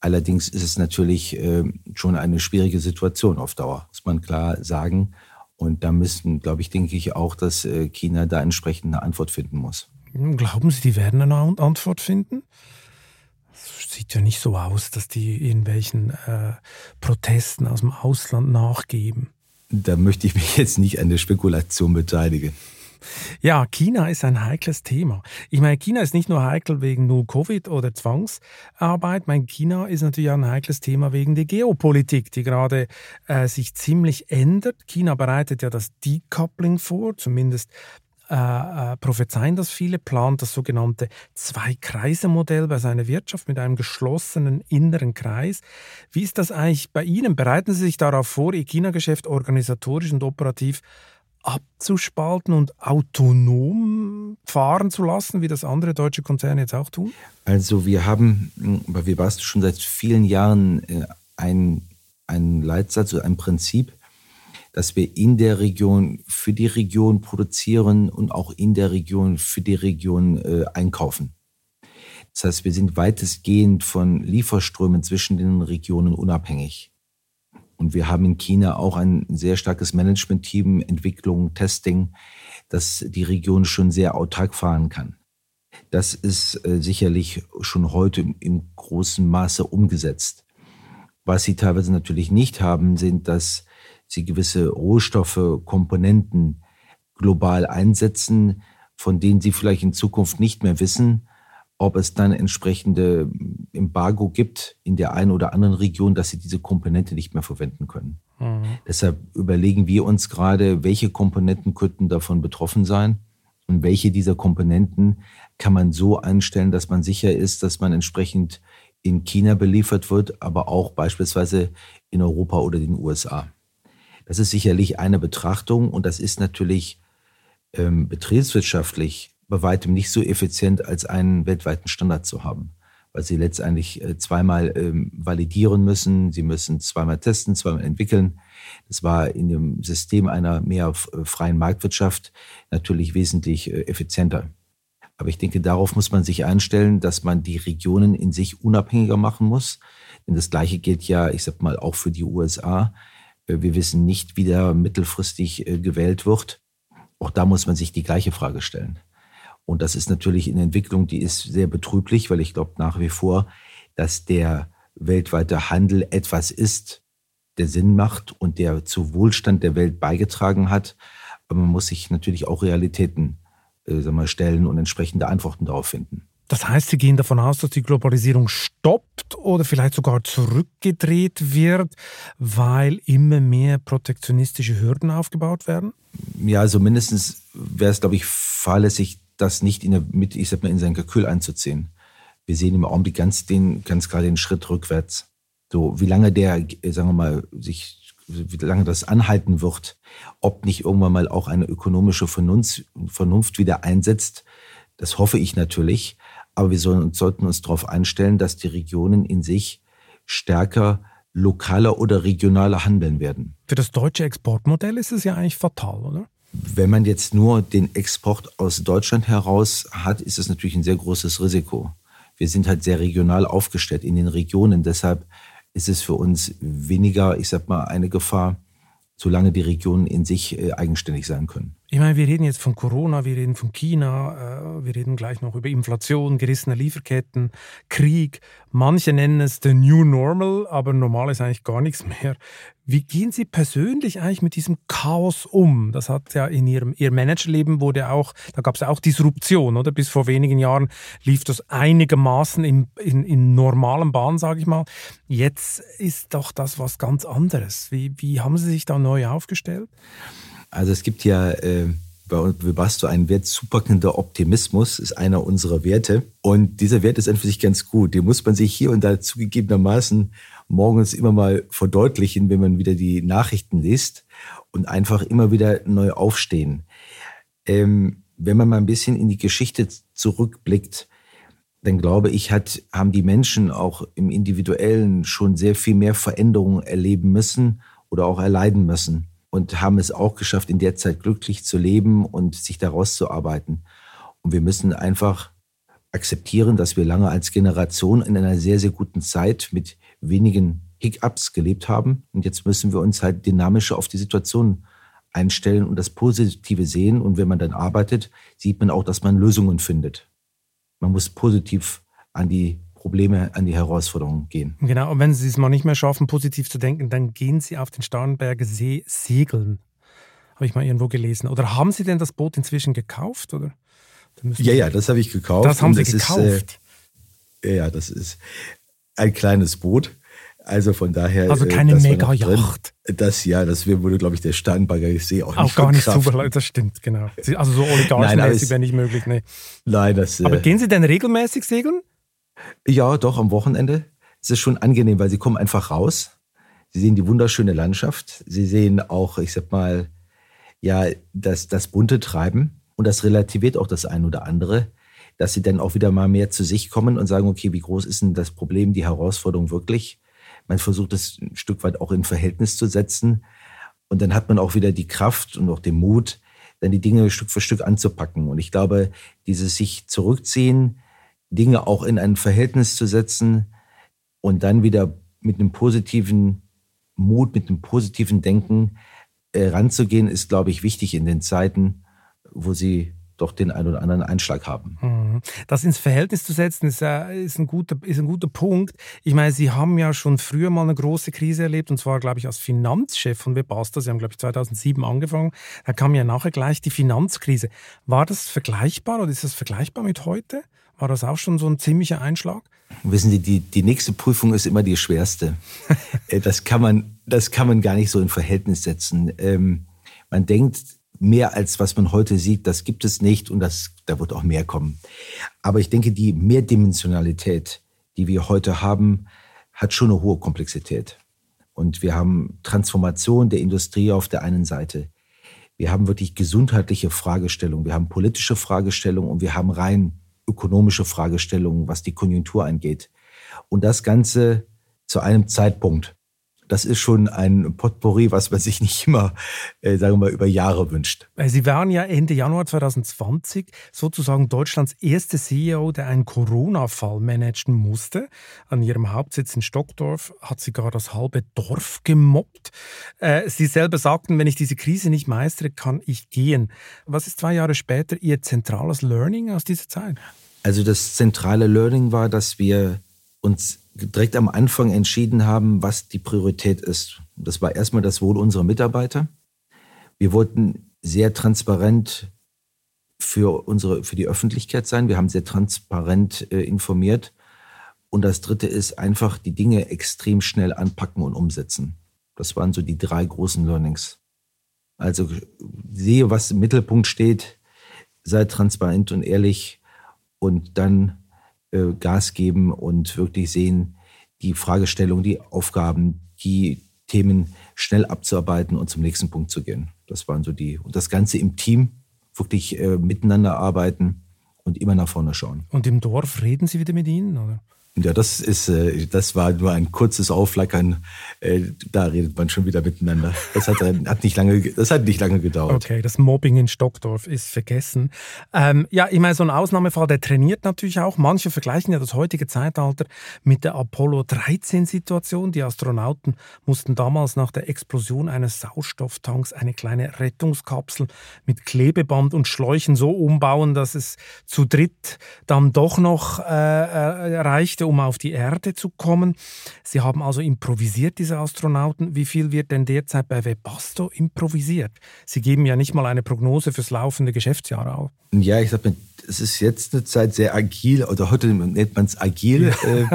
Allerdings ist es natürlich äh, schon eine schwierige Situation auf Dauer, muss man klar sagen. Und da müssen, glaube ich, denke ich auch, dass äh, China da entsprechend eine Antwort finden muss. Glauben Sie, die werden eine Antwort finden? Es sieht ja nicht so aus, dass die irgendwelchen äh, Protesten aus dem Ausland nachgeben. Da möchte ich mich jetzt nicht an der Spekulation beteiligen. Ja, China ist ein heikles Thema. Ich meine, China ist nicht nur heikel wegen nur Covid oder Zwangsarbeit. Mein China ist natürlich auch ein heikles Thema wegen der Geopolitik, die gerade äh, sich ziemlich ändert. China bereitet ja das Decoupling vor, zumindest äh, äh, prophezeien das viele, plant das sogenannte Zwei-Kreise-Modell bei seiner Wirtschaft mit einem geschlossenen inneren Kreis. Wie ist das eigentlich bei Ihnen? Bereiten Sie sich darauf vor, Ihr China-Geschäft organisatorisch und operativ abzuspalten und autonom fahren zu lassen, wie das andere deutsche Konzerne jetzt auch tun? Also wir haben bei Webasto schon seit vielen Jahren äh, einen, Leitsatz oder ein Prinzip, dass wir in der Region für die Region produzieren und auch in der Region für die Region äh, einkaufen. Das heißt, wir sind weitestgehend von Lieferströmen zwischen den Regionen unabhängig. Und wir haben in China auch ein sehr starkes Management-Team, Entwicklung, Testing, das die Region schon sehr autark fahren kann. Das ist äh, sicherlich schon heute im, im, großen Maße umgesetzt. Was sie teilweise natürlich nicht haben, sind, dass sie gewisse Rohstoffe, Komponenten global einsetzen, von denen sie vielleicht in Zukunft nicht mehr wissen, ob es dann entsprechende Embargo gibt in der einen oder anderen Region, dass sie diese Komponente nicht mehr verwenden können. Mhm. Deshalb überlegen wir uns gerade, welche Komponenten könnten davon betroffen sein und welche dieser Komponenten kann man so einstellen, dass man sicher ist, dass man entsprechend in China beliefert wird, aber auch beispielsweise in Europa oder den USA. Das ist sicherlich eine Betrachtung und das ist natürlich ähm, betriebswirtschaftlich bei weitem nicht so effizient, als einen weltweiten Standard zu haben. Weil sie letztendlich äh, zweimal ähm, validieren müssen, sie müssen zweimal testen, zweimal entwickeln. Das war in dem System einer mehr äh, freien Marktwirtschaft natürlich wesentlich äh, effizienter. Aber ich denke, darauf muss man sich einstellen, dass man die Regionen in sich unabhängiger machen muss. Denn das Gleiche gilt ja, ich sag mal, auch für die USA. Wir wissen nicht, wie der mittelfristig gewählt wird. Auch da muss man sich die gleiche Frage stellen. Und das ist natürlich eine Entwicklung, die ist sehr betrüblich, weil ich glaube nach wie vor, dass der weltweite Handel etwas ist, der Sinn macht und der zu Wohlstand der Welt beigetragen hat. Aber man muss sich natürlich auch Realitäten äh, sagen wir, stellen und entsprechende Antworten darauf finden. Das heißt, Sie gehen davon aus, dass die Globalisierung stoppt oder vielleicht sogar zurückgedreht wird, weil immer mehr protektionistische Hürden aufgebaut werden? Ja, also mindestens wäre es, glaube ich, fahrlässig, das nicht in der, mit, ich sag mal, in sein Kalkül einzuziehen. Wir sehen im Augenblick ganz, den, ganz klar den Schritt rückwärts. So, wie lange der, äh, sagen wir mal, sich, wie lange das anhalten wird, ob nicht irgendwann mal auch eine ökonomische Vernunft, Vernunft wieder einsetzt, das hoffe ich natürlich. Aber wir sollen, sollten uns darauf einstellen, dass die Regionen in sich stärker lokaler oder regionaler handeln werden. Für das deutsche Exportmodell ist es ja eigentlich fatal, oder? Wenn man jetzt nur den Export aus Deutschland heraus hat, ist es natürlich ein sehr großes Risiko. Wir sind halt sehr regional aufgestellt in den Regionen. Deshalb ist es für uns weniger, ich sag mal, eine Gefahr, solange die Regionen in sich äh, eigenständig sein können. Ich meine, wir reden jetzt von Corona, wir reden von China, äh, wir reden gleich noch über Inflation, gerissene Lieferketten, Krieg. Manche nennen es the new normal, aber normal ist eigentlich gar nichts mehr. Wie gehen Sie persönlich eigentlich mit diesem Chaos um? Das hat ja in Ihrem Ihr Managerleben wurde auch, da gab es ja auch Disruption, oder? Bis vor wenigen Jahren lief das einigermaßen in, in, in normalen Bahnen, sage ich mal. Jetzt ist doch das was ganz anderes. Wie, wie haben Sie sich da neu aufgestellt? Also es gibt ja äh, bei Webasto einen Wert zupackender Optimismus, ist einer unserer Werte. Und dieser Wert ist einfach sich ganz gut. Den muss man sich hier und da zugegebenermaßen morgens immer mal verdeutlichen, wenn man wieder die Nachrichten liest und einfach immer wieder neu aufstehen. Ähm, wenn man mal ein bisschen in die Geschichte zurückblickt, dann glaube ich, hat, haben die Menschen auch im Individuellen schon sehr viel mehr Veränderungen erleben müssen oder auch erleiden müssen und haben es auch geschafft, in der Zeit glücklich zu leben und sich daraus zu arbeiten. Und wir müssen einfach akzeptieren, dass wir lange als Generation in einer sehr, sehr guten Zeit mit wenigen Hiccups gelebt haben. Und jetzt müssen wir uns halt dynamischer auf die Situation einstellen und das Positive sehen. Und wenn man dann arbeitet, sieht man auch, dass man Lösungen findet. Man muss positiv an die Probleme, an die Herausforderungen gehen. Genau, und wenn Sie es mal nicht mehr schaffen, positiv zu denken, dann gehen Sie auf den Starnberger See segeln. Habe ich mal irgendwo gelesen. Oder haben Sie denn das Boot inzwischen gekauft? Oder? Ja, ja, das habe ich gekauft. Das haben Sie das gekauft? Ist, äh, ja, das ist ein kleines Boot. Also von daher. Also äh, keine Mega-Yacht. Das ja, das würde, glaube ich, der Starnberger See auch, auch nicht Auch gar nicht super, das stimmt, genau. Also so oligarchenmäßig wäre nicht möglich, nee. Nein, das. Aber äh, gehen Sie denn regelmäßig segeln? Ja, doch, am Wochenende. Es ist schon angenehm, weil Sie kommen einfach raus. Sie sehen die wunderschöne Landschaft. Sie sehen auch, ich sag mal, ja, das, das bunte Treiben. Und das relativiert auch das ein oder andere, dass Sie dann auch wieder mal mehr zu sich kommen und sagen, okay, wie groß ist denn das Problem, die Herausforderung wirklich? Man versucht es ein Stück weit auch in Verhältnis zu setzen. Und dann hat man auch wieder die Kraft und auch den Mut, dann die Dinge Stück für Stück anzupacken. Und ich glaube, dieses sich zurückziehen, Dinge auch in ein Verhältnis zu setzen und dann wieder mit einem positiven Mut, mit einem positiven Denken äh, ranzugehen, ist, glaube ich, wichtig in den Zeiten, wo sie doch den einen oder anderen Einschlag haben. Mhm. Das ins Verhältnis zu setzen, ist, ist, ein guter, ist ein guter Punkt. Ich meine, Sie haben ja schon früher mal eine große Krise erlebt, und zwar, glaube ich, als Finanzchef von Webasto. Sie haben, glaube ich, 2007 angefangen. Da kam ja nachher gleich die Finanzkrise. War das vergleichbar oder ist das vergleichbar mit heute? War das auch schon so ein ziemlicher Einschlag? Wissen Sie, die, die nächste Prüfung ist immer die schwerste. Äh, das, kann man, das kann man gar nicht so in Verhältnis setzen. Ähm, man denkt, mehr als was man heute sieht, das gibt es nicht und das, da wird auch mehr kommen. Aber ich denke, die Mehrdimensionalität, die wir heute haben, hat schon eine hohe Komplexität. Und wir haben Transformation der Industrie auf der einen Seite. Wir haben wirklich gesundheitliche Fragestellungen, wir haben politische Fragestellungen und wir haben rein ökonomische Fragestellungen, was die Konjunktur angeht. Und das Ganze zu einem Zeitpunkt. Das ist schon ein Potpourri, was man sich nicht immer, äh, sagen wir mal, über Jahre wünscht. Sie waren ja Ende Januar 2020 sozusagen Deutschlands erste CEO, der einen Corona-Fall managen musste. An Ihrem Hauptsitz in Stockdorf hat sie gar das halbe Dorf gemobbt. Äh, Sie selber sagten, wenn ich diese Krise nicht meistere, kann ich gehen. Was ist zwei Jahre später Ihr zentrales Learning aus dieser Zeit? Also das zentrale Learning war, dass wir uns direkt am Anfang entschieden haben, was die Priorität ist. Das war erstmal das Wohl unserer Mitarbeiter. Wir wollten sehr transparent für unsere, für die Öffentlichkeit sein. Wir haben sehr transparent äh, informiert. Und das dritte ist einfach die Dinge extrem schnell anpacken und umsetzen. Das waren so die drei großen Learnings. Also sehe, was im Mittelpunkt steht, sei transparent und ehrlich und dann äh, Gas geben und wirklich sehen, die Fragestellung, die Aufgaben, die Themen schnell abzuarbeiten und zum nächsten Punkt zu gehen. Das waren so die, und das Ganze im Team, wirklich äh, miteinander arbeiten und immer nach vorne schauen. Und im Dorf reden Sie wieder mit Ihnen, oder? Ja, das ist, äh, das war nur ein kurzes Aufflackern. Äh, da redet man schon wieder miteinander. Das hat, hat nicht lange, das hat nicht lange gedauert. Okay, das Mobbing in Stockdorf ist vergessen. Ähm, ja, ich meine, so ein Ausnahmefall, der trainiert natürlich auch. Manche vergleichen ja das heutige Zeitalter mit der Apollo 13 Situation. Die Astronauten mussten damals nach der Explosion eines Sauerstofftanks eine kleine Rettungskapsel mit Klebeband und Schläuchen so umbauen, dass es zu dritt dann doch noch äh, äh, reichte, um auf die Erde zu kommen. Sie haben also improvisiert, diese Astronauten. Wie viel wird denn derzeit bei Webasto improvisiert? Sie geben ja nicht mal eine Prognose fürs laufende Geschäftsjahr auf. Ja, ich sage, es ist jetzt eine Zeit sehr agil, oder heute nennt man es agil. Ja. Äh,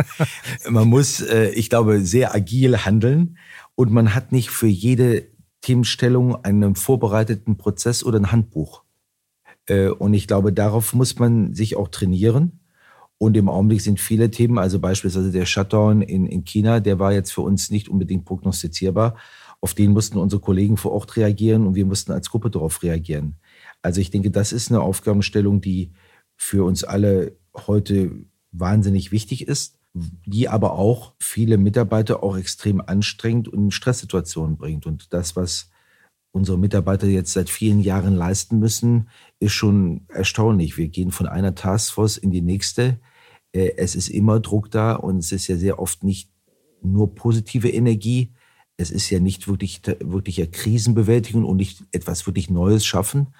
man muss, äh, ich glaube, sehr agil handeln und man hat nicht für jede Themenstellung einen vorbereiteten Prozess oder ein Handbuch. Äh, und ich glaube, darauf muss man sich auch trainieren. Und im Augenblick sind viele Themen, also beispielsweise der Shutdown in, in China, der war jetzt für uns nicht unbedingt prognostizierbar. Auf den mussten unsere Kollegen vor Ort reagieren und wir mussten als Gruppe darauf reagieren. Also ich denke, das ist eine Aufgabenstellung, die für uns alle heute wahnsinnig wichtig ist, die aber auch viele Mitarbeiter auch extrem anstrengt und in Stresssituationen bringt. Und das, was unsere Mitarbeiter jetzt seit vielen Jahren leisten müssen, ist schon erstaunlich. Wir gehen von einer Taskforce in die nächste. Äh, es ist immer Druck da und es ist ja sehr oft nicht nur positive Energie, Es ist ja nicht wirklich, wirkliche Krisenbewältigung und nicht etwas wirklich Neues schaffen.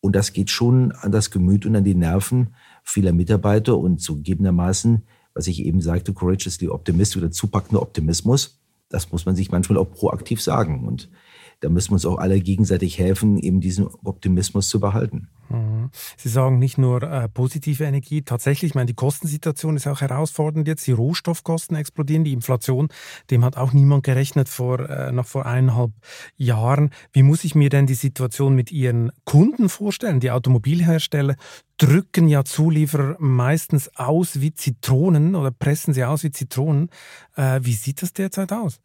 Und das geht schon an das Gemüt und an die Nerven vieler Mitarbeiter und zugegebenermaßen, was ich eben sagte, courageously optimistic oder zupackender Optimismus, das muss man sich manchmal auch proaktiv sagen. Und da müssen wir uns auch alle gegenseitig helfen, eben diesen Optimismus zu behalten. Mhm. Sie sagen nicht nur äh, positive Energie, tatsächlich, ich meine, die Kostensituation ist auch herausfordernd jetzt, die Rohstoffkosten explodieren, die Inflation, dem hat auch niemand gerechnet vor, äh, noch vor eineinhalb Jahren. Wie muss ich mir denn die Situation mit Ihren Kunden vorstellen? Die Automobilhersteller drücken ja Zulieferer meistens aus wie Zitronen oder pressen sie aus wie Zitronen. Äh, wie sieht das derzeit aus?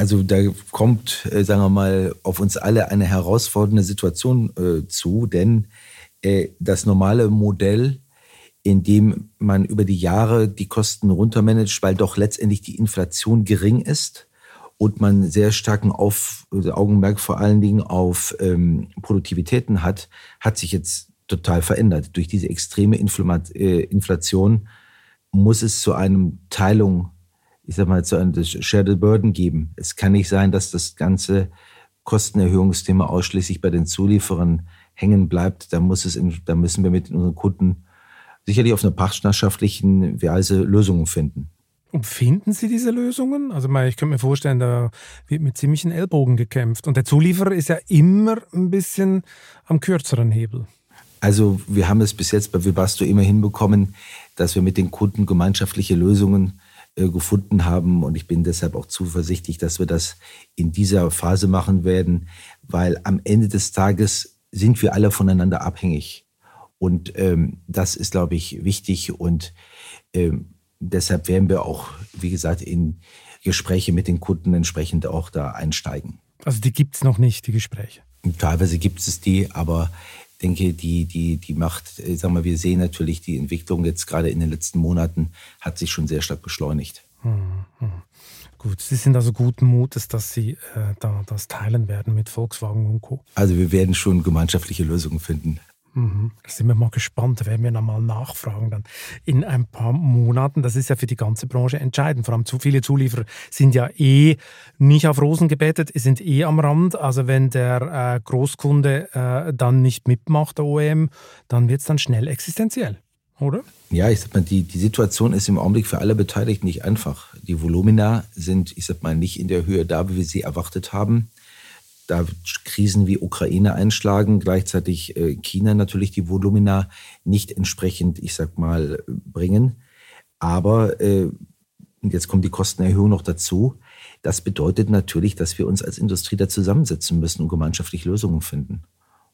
Also da kommt, äh, sagen wir mal, auf uns alle eine herausfordernde Situation äh, zu, denn äh, das normale Modell, in dem man über die Jahre die Kosten runtermanagt, weil doch letztendlich die Inflation gering ist und man sehr starken auf, also Augenmerk vor allen Dingen auf ähm, Produktivitäten hat, hat sich jetzt total verändert. Durch diese extreme äh, Inflation muss es zu einem Teilung ich sag mal, zu einem Shared Burden geben. Es kann nicht sein, dass das ganze Kostenerhöhungsthema ausschließlich bei den Zulieferern hängen bleibt. Da muss es, in, da müssen wir mit unseren Kunden sicherlich auf einer partnerschaftlichen Weise Lösungen finden. Und finden Sie diese Lösungen? Also ich könnte mir vorstellen, da wird mit ziemlichen Ellbogen gekämpft. Und der Zulieferer ist ja immer ein bisschen am kürzeren Hebel. Also wir haben es bis jetzt bei Webasto immer hinbekommen, dass wir mit den Kunden gemeinschaftliche Lösungen gefunden haben. Und ich bin deshalb auch zuversichtlich, dass wir das in dieser Phase machen werden, weil am Ende des Tages sind wir alle voneinander abhängig. Und ähm, das ist, glaube ich, wichtig. Und ähm, deshalb werden wir auch, wie gesagt, in Gespräche mit den Kunden entsprechend auch da einsteigen. Also die gibt es noch nicht, die Gespräche. Teilweise gibt es die, aber denke, die, die, die macht, äh, sagen wir, wir sehen natürlich die Entwicklung jetzt gerade in den letzten Monaten hat sich schon sehr stark beschleunigt. Hm, hm. Gut, Sie sind also guten Mutes, dass Sie äh, da das teilen werden mit Volkswagen und Co. Also wir werden schon gemeinschaftliche Lösungen finden. Mhm. Da sind wir mal gespannt, da werden wir nochmal nachfragen dann in ein paar Monaten. Das ist ja für die ganze Branche entscheidend. Vor allem zu viele Zulieferer sind ja eh nicht auf Rosen gebettet, sind eh am Rand. Also wenn der äh, Großkunde äh, dann nicht mitmacht, der OEM, dann wird es dann schnell existenziell, oder? Ja, ich sag mal, die, die Situation ist im Augenblick für alle Beteiligten nicht einfach. Die Volumina sind, ich sag mal, nicht in der Höhe da, wie wir sie erwartet haben da Krisen wie Ukraine einschlagen, gleichzeitig äh, China natürlich die Volumina nicht entsprechend, ich sag mal, bringen. Aber äh, jetzt kommt die Kostenerhöhung noch dazu. Das bedeutet natürlich, dass wir uns als Industrie da zusammensetzen müssen und gemeinschaftlich Lösungen finden.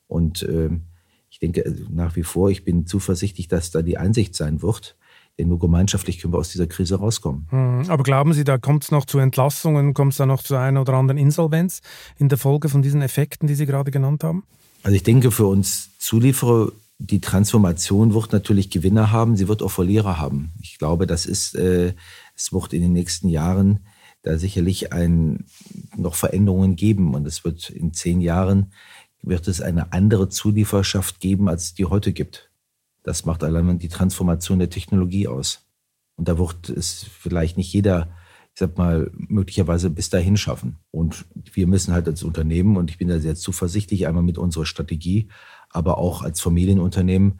Und äh, ich denke äh, nach wie vor, ich bin zuversichtlich, dass da die Einsicht sein wird, nur gemeinschaftlich können wir aus dieser Krise rauskommen. Hm, aber glauben Sie, da kommt es noch zu Entlassungen, kommt es da noch zu einer oder anderen Insolvenz in der Folge von diesen Effekten, die Sie gerade genannt haben? Also ich denke für uns Zulieferer, die Transformation wird natürlich Gewinner haben, sie wird auch Verlierer haben. Ich glaube, das ist, äh, es wird in den nächsten Jahren da sicherlich ein, noch Veränderungen geben und es wird in zehn Jahren wird es eine andere Zulieferschaft geben, als es die heute gibt. Das macht allein die Transformation der Technologie aus. Und da wird es vielleicht nicht jeder, ich sag mal, möglicherweise bis dahin schaffen. Und wir müssen halt als Unternehmen, und ich bin da sehr zuversichtlich, einmal mit unserer Strategie, aber auch als Familienunternehmen,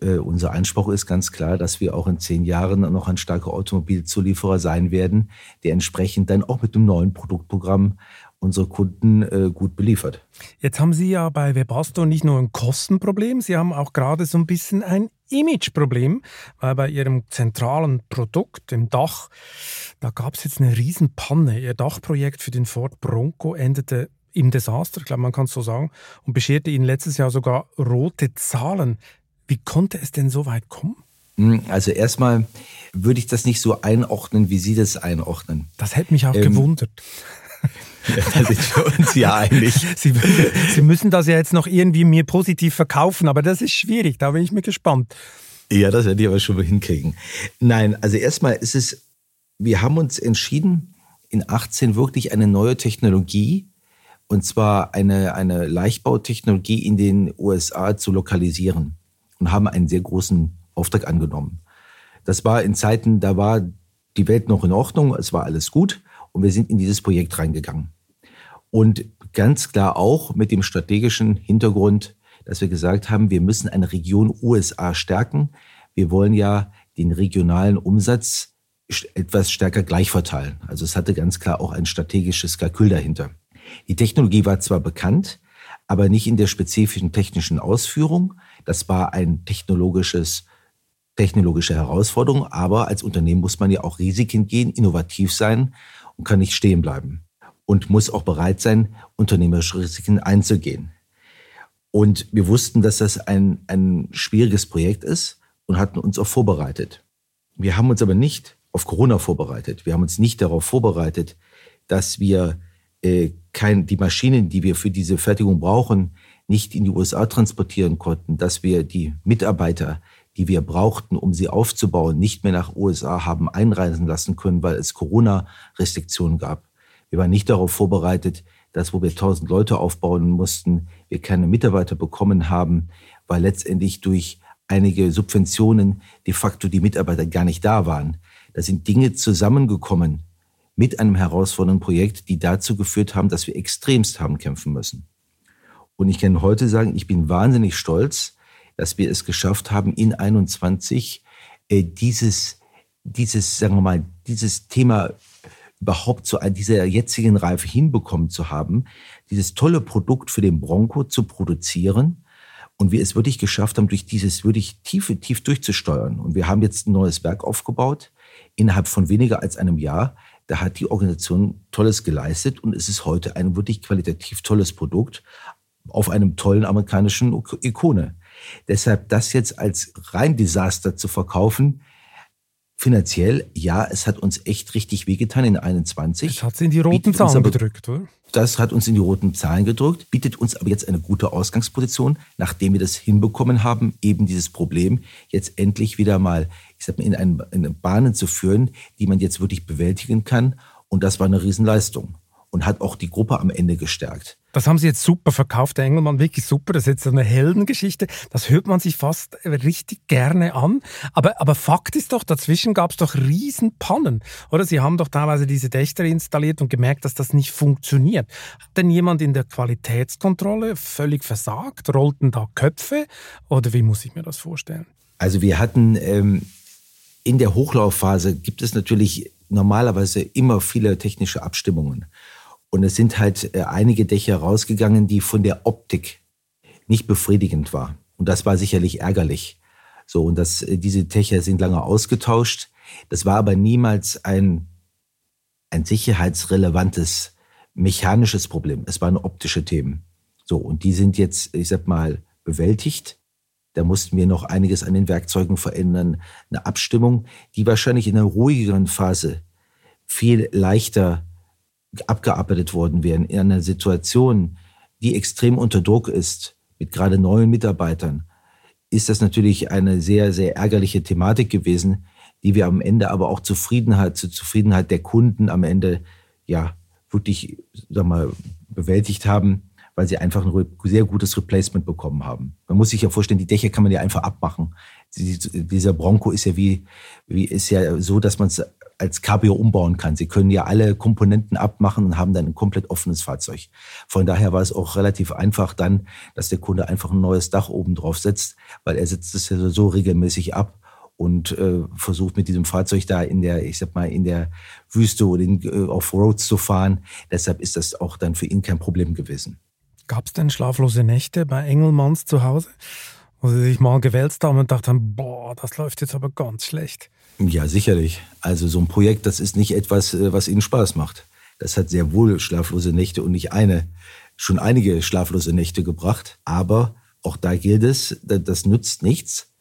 äh, unser Anspruch ist ganz klar, dass wir auch in zehn Jahren noch ein starker Automobilzulieferer sein werden, der entsprechend dann auch mit einem neuen Produktprogramm unsere Kunden äh, gut beliefert. Jetzt haben Sie ja bei Webasto nicht nur ein Kostenproblem, Sie haben auch gerade so ein bisschen ein Imageproblem, weil bei Ihrem zentralen Produkt, dem Dach, da gab es jetzt eine Riesenpanne. Ihr Dachprojekt für den Ford Bronco endete im Desaster, ich glaube, man kann es so sagen, und bescherte Ihnen letztes Jahr sogar rote Zahlen. Wie konnte es denn so weit kommen? Hm, also erstmal würde ich das nicht so einordnen, wie Sie das einordnen. Das hätte mich auch ähm, gewundert. Da sind wir uns ja einig. Sie, Sie müssen das ja jetzt noch irgendwie mir positiv verkaufen, aber das ist schwierig, da bin ich mir gespannt. Ja, das werde ich aber schon mal hinkriegen. Nein, also erstmal ist es, wir haben uns entschieden, in 18 wirklich eine neue Technologie, und zwar eine, eine Leichtbautechnologie in den USA zu lokalisieren und haben einen sehr großen Auftrag angenommen. Das war in Zeiten, da war die Welt noch in Ordnung, es war alles gut. Und wir sind in dieses Projekt reingegangen. Und ganz klar auch mit dem strategischen Hintergrund, dass wir gesagt haben, wir müssen eine Region USA stärken. Wir wollen ja den regionalen Umsatz etwas stärker gleich verteilen. Also es hatte ganz klar auch ein strategisches Kalkül dahinter. Die Technologie war zwar bekannt, aber nicht in der spezifischen technischen Ausführung. Das war ein technologisches, technologische Herausforderung, aber als Unternehmen muss man ja auch Risiken gehen, innovativ sein und kann nicht stehen bleiben und muss auch bereit sein, unternehmerische Risiken einzugehen. Und wir wussten, dass das ein, ein schwieriges Projekt ist und hatten uns auch vorbereitet. Wir haben uns aber nicht auf Corona vorbereitet. Wir haben uns nicht darauf vorbereitet, dass wir äh, kein, die Maschinen, die wir für diese Fertigung brauchen, nicht in die USA transportieren konnten, dass wir die Mitarbeiter, die wir brauchten, um sie aufzubauen, nicht mehr nach USA haben einreisen lassen können, weil es Corona-Restriktionen gab. Wir waren nicht darauf vorbereitet, dass wo wir tausend Leute aufbauen mussten, wir keine Mitarbeiter bekommen haben, weil letztendlich durch einige Subventionen de facto die Mitarbeiter gar nicht da waren. Da sind Dinge zusammengekommen mit einem herausfordernden Projekt, die dazu geführt haben, dass wir extremst haben kämpfen müssen. Und ich kann heute sagen, ich bin wahnsinnig stolz, dass wir es geschafft haben, in 21 äh, dieses, dieses, sagen wir mal, dieses Thema überhaupt zu dieser jetzigen Reife hinbekommen zu haben, dieses tolle Produkt für den Bronco zu produzieren und wir es wirklich geschafft haben, durch dieses wirklich tiefe, tief durchzusteuern. Und wir haben jetzt ein neues Werk aufgebaut, innerhalb von weniger als einem Jahr. Da hat die Organisation Tolles geleistet und es ist heute ein wirklich qualitativ tolles Produkt auf einem tollen amerikanischen Ikone. Deshalb das jetzt als rein Desaster zu verkaufen, finanziell, ja, es hat uns echt richtig wehgetan in 21. Es hat in die roten Zahlen gedrückt, oder? Das hat uns in die roten Zahlen gedrückt, bietet uns aber jetzt eine gute Ausgangsposition, nachdem wir das hinbekommen haben, eben dieses Problem jetzt endlich wieder mal, ich sag mal, in, einen, in Bahnen zu führen, die man jetzt wirklich bewältigen kann. Und das war eine Riesenleistung und hat auch die Gruppe am Ende gestärkt. Das haben Sie jetzt super verkauft, der Engelmann, wirklich super. Das ist jetzt eine Heldengeschichte. Das hört man sich fast richtig gerne an. Aber, aber Fakt ist doch, dazwischen gab es doch Riesenpannen. Oder Sie haben doch teilweise diese Dächter installiert und gemerkt, dass das nicht funktioniert. Hat denn jemand in der Qualitätskontrolle völlig versagt? Rollten da Köpfe? Oder wie muss ich mir das vorstellen? Also wir hatten ähm, in der Hochlaufphase gibt es natürlich normalerweise immer viele technische Abstimmungen. Und es sind halt äh, einige Dächer rausgegangen, die von der Optik nicht befriedigend war. Und das war sicherlich ärgerlich. So, und das, äh, diese Dächer sind lange ausgetauscht. Das war aber niemals ein, ein sicherheitsrelevantes mechanisches Problem. Es waren optische Themen. So, und die sind jetzt, ich sag mal, bewältigt. Da mussten wir noch einiges an den Werkzeugen verändern. Eine Abstimmung, die wahrscheinlich in einer ruhigeren Phase viel leichter abgearbeitet worden wären in einer Situation, die extrem unter Druck ist, mit gerade neuen Mitarbeitern, ist das natürlich eine sehr, sehr ärgerliche Thematik gewesen, die wir am Ende aber auch Zufriedenheit, zur Zufriedenheit der Kunden am Ende, ja, wirklich, sag mal, bewältigt haben, weil sie einfach ein sehr gutes Replacement bekommen haben. Man muss sich ja vorstellen, die Dächer kann man ja einfach abmachen. Dieser Bronco ist ja wie, wie ist ja so, dass man es als Cabrio umbauen kann. Sie können ja alle Komponenten abmachen und haben dann ein komplett offenes Fahrzeug. Von daher war es auch relativ einfach dann, dass der Kunde einfach ein neues Dach oben drauf setzt, weil er setzt es ja so regelmäßig ab und äh, versucht mit diesem Fahrzeug da in der, ich sag mal, in der Wüste oder in, äh, auf Roads zu fahren. Deshalb ist das auch dann für ihn kein Problem gewesen. Gab es denn schlaflose Nächte bei Engelmanns zu Hause? Wo sie sich mal gewälzt haben und dachten, boah, das läuft jetzt aber ganz schlecht. Ja, sicherlich. Also so ein Projekt, das ist nicht etwas, äh, was Ihnen Spaß macht. Das hat sehr wohl schlaflose Nächte und nicht eine, schon einige schlaflose Nächte gebracht. Aber auch da gilt es, das nützt nichts.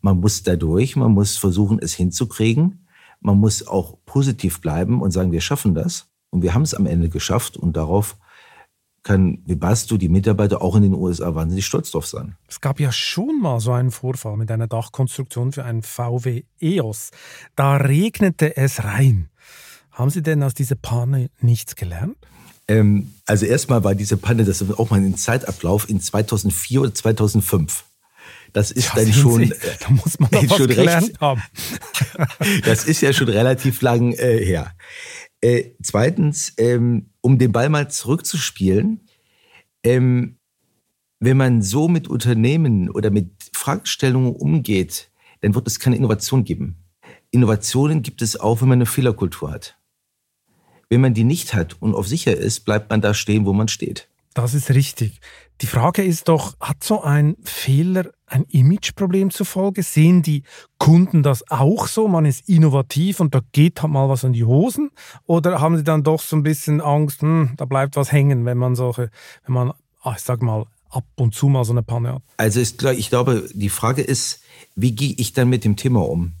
Man muss dadurch, man muss versuchen, es hinzukriegen. Man muss auch positiv bleiben und sagen, wir schaffen das. Und wir haben es am Ende geschafft und darauf kann Webasto, die Mitarbeiter auch in den USA wahnsinnig stolz drauf sein. Es gab ja schon mal so einen Vorfall mit einer Dachkonstruktion für einen VW EOS. Da regnete es rein. Haben Sie denn aus dieser Panne nichts gelernt? Ähm, also erstmal war diese Panne, das ist auch mal ein Zeitablauf in 2004 oder 2005. Das ist ja, dann schon, Sie, da muss man was gelernt recht, haben. das ist ja schon relativ lang äh, her. Äh, zweitens, ähm, um den Ball mal zurückzuspielen, ähm, wenn man so mit Unternehmen oder mit Fragestellungen umgeht, dann wird es keine Innovation geben. Innovationen gibt es auch, wenn man eine Fehlerkultur hat. Wenn man die nicht hat und auf sicher ist, bleibt man da stehen, wo man steht. Das ist richtig. Die Frage ist doch, hat so ein Fehler ein Imageproblem zur Folge? Sehen die Kunden das auch so? Man ist innovativ und da geht halt mal was an die Hosen? Oder haben sie dann doch so ein bisschen Angst, hm, da bleibt was hängen, wenn man solche, wenn man, ah, ich sag mal, ab und zu mal so eine Panne hat? Also ist, ich glaube, die Frage ist, wie gehe ich dann mit dem Thema um?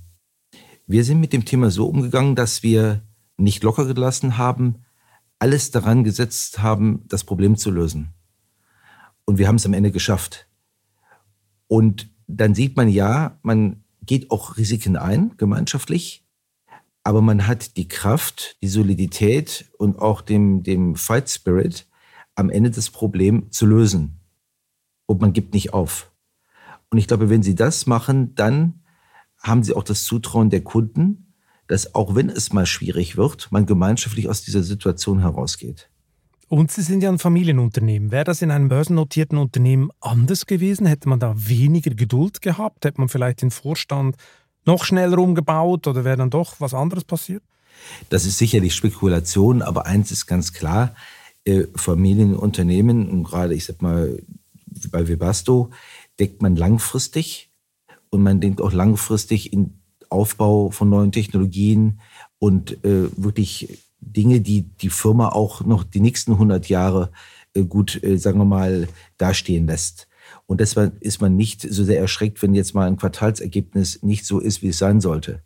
Wir sind mit dem Thema so umgegangen, dass wir nicht locker gelassen haben, alles daran gesetzt haben, das Problem zu lösen. Und wir haben es am Ende geschafft. Und dann sieht man ja, man geht auch Risiken ein, gemeinschaftlich, aber man hat die Kraft, die Solidität und auch dem, dem Fight Spirit, am Ende das Problem zu lösen. Und man gibt nicht auf. Und ich glaube, wenn Sie das machen, dann haben Sie auch das Zutrauen der Kunden, dass auch wenn es mal schwierig wird, man gemeinschaftlich aus dieser Situation herausgeht. Und Sie sind ja ein Familienunternehmen. Wäre das in einem börsennotierten Unternehmen anders gewesen? Hätte man da weniger Geduld gehabt? Hätte man vielleicht den Vorstand noch schneller umgebaut oder wäre dann doch was anderes passiert? Das ist sicherlich Spekulation, aber eins ist ganz klar, äh, Familienunternehmen und gerade, ich sag mal, bei Webasto denkt man langfristig und man denkt auch langfristig in Aufbau von neuen Technologien und äh, wirklich Dinge, die die Firma auch noch die nächsten 100 Jahre äh, gut, äh, sagen wir mal, dastehen lässt. Und deshalb ist man nicht so sehr erschreckt, wenn jetzt mal ein Quartalsergebnis nicht so ist, wie es sein sollte.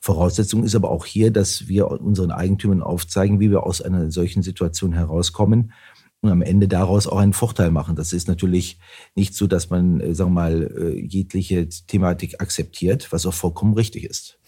Voraussetzung ist aber auch hier, dass wir unseren Eigentümern aufzeigen, wie wir aus einer solchen Situation herauskommen und am Ende daraus auch einen Vorteil machen. Das ist natürlich nicht so, dass man, äh, sagen wir mal, jegliche Thematik akzeptiert, was auch vollkommen richtig ist.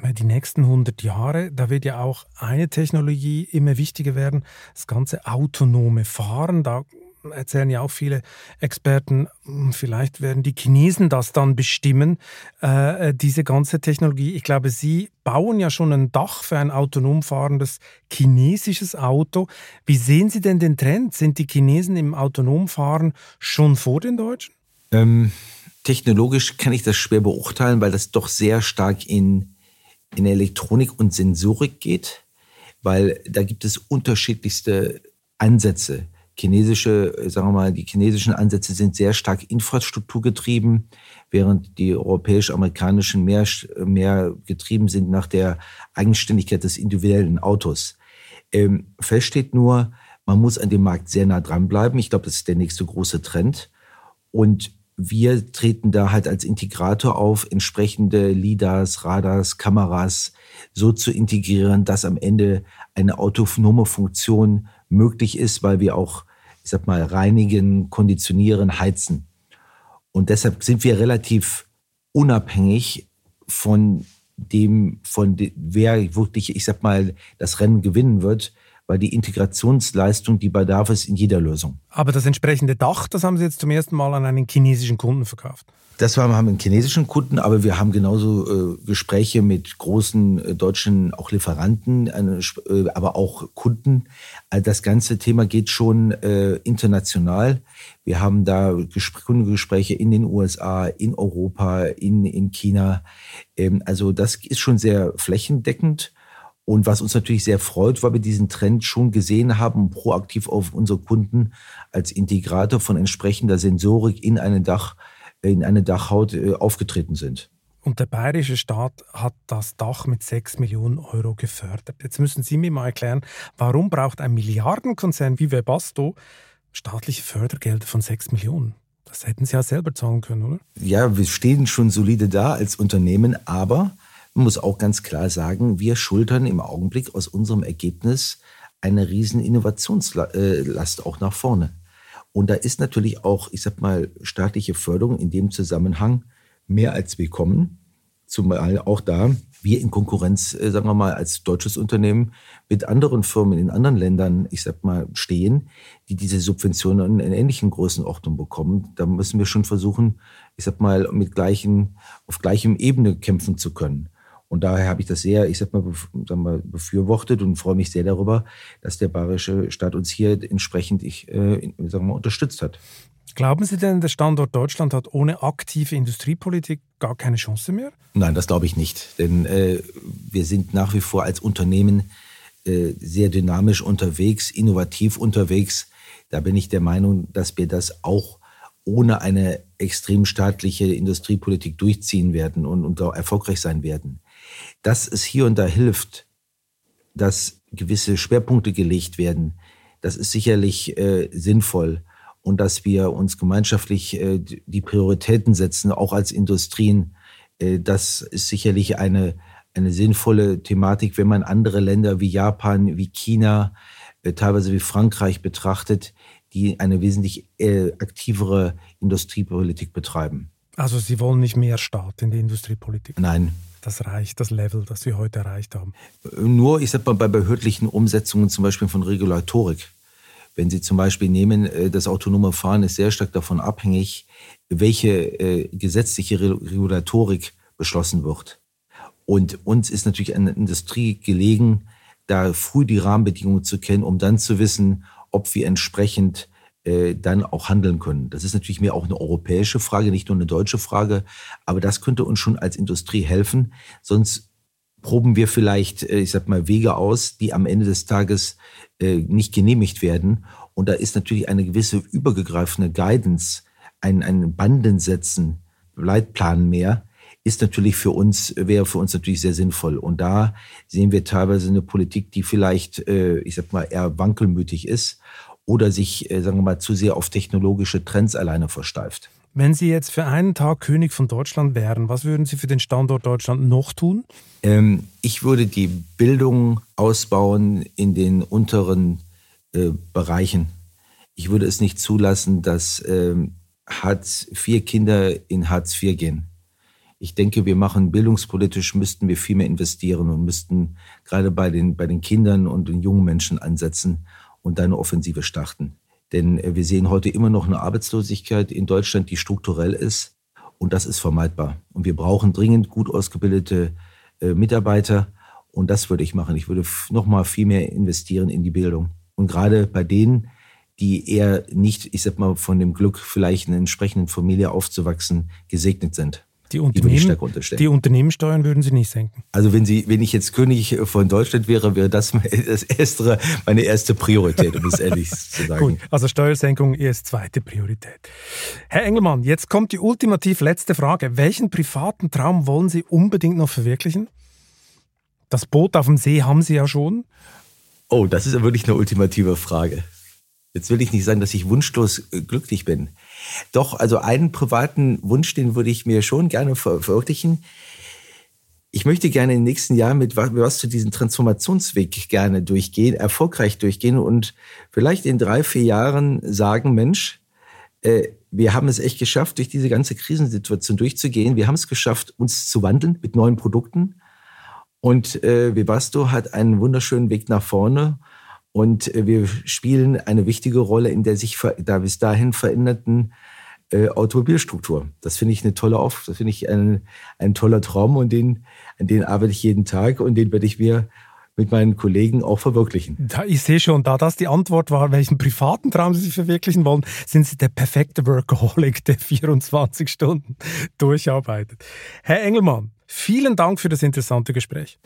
Die nächsten 100 Jahre, da wird ja auch eine Technologie immer wichtiger werden, das ganze autonome Fahren. Da erzählen ja auch viele Experten, hm, vielleicht werden die Chinesen das dann bestimmen, äh, diese ganze Technologie. Ich glaube, sie bauen ja schon ein Dach für ein autonom fahrendes chinesisches Auto. Wie sehen Sie denn den Trend? Sind die Chinesen im autonom Fahren schon vor den Deutschen? Ähm, technologisch kann ich das schwer beurteilen, weil das doch sehr stark in, in Elektronik und Sensorik geht, weil da gibt es unterschiedlichste Ansätze chinesische, äh, sagen wir mal, die chinesischen Ansätze sind sehr stark infrastrukturgetrieben, während die europäisch-amerikanischen mehr, mehr getrieben sind nach der Eigenständigkeit des individuellen Autos. Ähm, fest steht nur, man muss an dem Markt sehr nah dranbleiben. Ich glaube, das ist der nächste große Trend. Und wir treten da halt als Integrator auf, entsprechende LIDARs, Radars, Kameras so zu integrieren, dass am Ende eine autonome Funktion möglich ist, weil wir auch ich sag mal, reinigen, konditionieren, heizen. Und deshalb sind wir relativ unabhängig von dem, von de, wer wirklich, ich sag mal, das Rennen gewinnen wird, weil die Integrationsleistung, die bedarf es in jeder Lösung. Aber das entsprechende Dach, das haben Sie jetzt zum ersten Mal an einen chinesischen Kunden verkauft. Das war, wir haben einen chinesischen Kunden, aber wir haben genauso äh, Gespräche mit großen äh, deutschen auch Lieferanten, eine, äh, aber auch Kunden. Also das ganze Thema geht schon äh, international. Wir haben da Kundengespräche in den USA, in Europa, in, in China. Ähm, also das ist schon sehr flächendeckend. Und was uns natürlich sehr freut, weil wir diesen Trend schon gesehen haben, proaktiv auf unsere Kunden als Integrator von entsprechender Sensorik in einen Dach in eine Dachhaut äh, aufgetreten sind. Und der bayerische Staat hat das Dach mit 6 Millionen Euro gefördert. Jetzt müssen Sie mir mal erklären, warum braucht ein Milliardenkonzern wie Webasto staatliche Fördergelder von 6 Millionen? Das hätten Sie ja selber zahlen können, oder? Ja, wir stehen schon solide da als Unternehmen, aber man muss auch ganz klar sagen, wir schultern im Augenblick aus unserem Ergebnis eine riesen Innovationslast auch nach vorne. Und da ist natürlich auch, ich sag mal, staatliche Förderung in dem Zusammenhang mehr als willkommen. Zumal auch da wir in Konkurrenz, äh, sagen wir mal, als deutsches Unternehmen mit anderen Firmen in anderen Ländern, ich sag mal, stehen, die diese Subventionen in ähnlichen Größenordnungen bekommen. Da müssen wir schon versuchen, ich sag mal, mit gleichen, auf gleichem Ebene kämpfen zu können. Und daher habe ich das sehr, ich sag mal, befürwortet und freue mich sehr darüber, dass der bayerische Staat uns hier entsprechend, ich äh, sag mal, unterstützt hat. Glauben Sie denn, der Standort Deutschland hat ohne aktive Industriepolitik gar keine Chance mehr? Nein, das glaube ich nicht. Denn äh, wir sind nach wie vor als Unternehmen äh, sehr dynamisch unterwegs, innovativ unterwegs. Da bin ich der Meinung, dass wir das auch ohne eine extrem staatliche Industriepolitik durchziehen werden und, und auch erfolgreich sein werden. Dass es hier und da hilft, dass gewisse Schwerpunkte gelegt werden, das ist sicherlich äh, sinnvoll und dass wir uns gemeinschaftlich äh, die Prioritäten setzen, auch als Industrien. Äh, das ist sicherlich eine, eine sinnvolle Thematik, wenn man andere Länder wie Japan, wie China, äh, teilweise wie Frankreich betrachtet, die eine wesentlich äh, aktivere Industriepolitik betreiben. Also Sie wollen nicht mehr Staat in die Industriepolitik? Nein. Das reicht, das Level, das wir heute erreicht haben. Nur, ich sag mal, bei behördlichen Umsetzungen zum Beispiel von Regulatorik. Wenn Sie zum Beispiel nehmen, äh, das autonome Fahren ist sehr stark davon abhängig, welche äh, gesetzliche Regulatorik beschlossen wird. Und uns ist natürlich an der Industrie gelegen, da früh die Rahmenbedingungen zu kennen, um dann zu wissen, ob wir entsprechend dann auch handeln können. Das ist natürlich mehr auch eine europäische Frage, nicht nur eine deutsche Frage, aber das könnte uns schon als Industrie helfen. Sonst proben wir vielleicht, äh, ich sag mal, Wege aus, die am Ende des Tages äh, nicht genehmigt werden. Und da ist natürlich eine gewisse übergreifende Guidance, ein, ein Bandensetzen, Leitplan mehr, ist natürlich für uns, wäre für uns natürlich sehr sinnvoll. Und da sehen wir teilweise eine Politik, die vielleicht, äh, ich sag mal, eher wankelmütig ist oder sich, äh, sagen wir mal, zu sehr auf technologische Trends alleine versteift. Wenn Sie jetzt für einen Tag König von Deutschland wären, was würden Sie für den Standort Deutschland noch tun? Ähm, ich würde die Bildung ausbauen in den unteren äh, Bereichen. Ich würde es nicht zulassen, dass ähm, Hartz-IV-Kinder in Hartz IV gehen. Ich denke, wir machen bildungspolitisch, müssten wir viel mehr investieren und müssten gerade bei den, bei den Kindern und den jungen Menschen ansetzen und eine Offensive starten. Denn äh, wir sehen heute immer noch eine Arbeitslosigkeit in Deutschland, die strukturell ist. Und das ist vermeidbar. Und wir brauchen dringend gut ausgebildete äh, Mitarbeiter. Und das würde ich machen. Ich würde noch mal viel mehr investieren in die Bildung. Und gerade bei denen, die eher nicht, ich sag mal, von dem Glück, vielleicht in einer entsprechenden Familie aufzuwachsen, gesegnet sind. Die, Unternehmen, die Unternehmenssteuern würden Sie nicht senken? Also wenn, Sie, wenn ich jetzt König von Deutschland wäre, wäre das, meine erste Priorität, um es ehrlich zu sagen. Gut, also Steuersenkung ist zweite Priorität. Herr Engelmann, jetzt kommt die ultimativ letzte Frage. Welchen privaten Traum wollen Sie unbedingt noch verwirklichen? Das Boot auf dem See haben Sie ja schon. Oh, das ist wirklich eine ultimative Frage. Jetzt will ich nicht sagen, dass ich wunschlos äh, glücklich bin. Doch, also einen privaten Wunsch, den würde ich mir schon gerne verwirklichen. Ich möchte gerne in den nächsten Jahren mit was zu diesem Transformationsweg gerne durchgehen, erfolgreich durchgehen und vielleicht in drei, vier Jahren sagen, Mensch, äh, wir haben es echt geschafft, durch diese ganze Krisensituation durchzugehen. Wir haben es geschafft, uns zu wandeln mit neuen Produkten. Und äh, Webasto hat einen wunderschönen Weg nach vorne. Und äh, wir spielen eine wichtige Rolle in der sich da bis dahin veränderten äh, Automobilstruktur. Das finde ich eine tolle Auf, das finde ich ein, ein toller Traum und den, an den arbeite ich jeden Tag und den werde ich mir mit meinen Kollegen auch verwirklichen. Da, ich sehe schon, da das die Antwort war, welchen privaten Traum Sie sich verwirklichen wollen, sind Sie der perfekte Workaholic, der 24 Stunden durcharbeitet. Herr Engelmann, vielen Dank für das interessante Gespräch.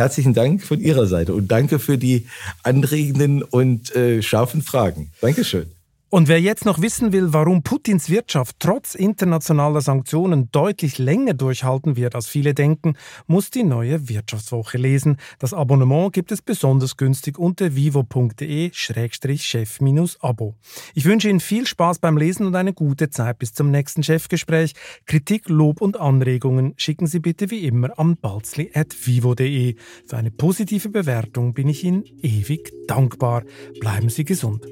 Herzlichen Dank von Ihrer Seite und danke für die anregenden und äh, scharfen Fragen. Dankeschön. Und wer jetzt noch wissen will, warum Putins Wirtschaft trotz internationaler Sanktionen deutlich länger durchhalten wird, als viele denken, muss die neue Wirtschaftswoche lesen. Das Abonnement gibt es besonders günstig unter vivo.de-chef-abo. Ich wünsche Ihnen viel Spaß beim Lesen und eine gute Zeit bis zum nächsten Chefgespräch. Kritik, Lob und Anregungen schicken Sie bitte wie immer an balzli.vivo.de. Für eine positive Bewertung bin ich Ihnen ewig dankbar. Bleiben Sie gesund.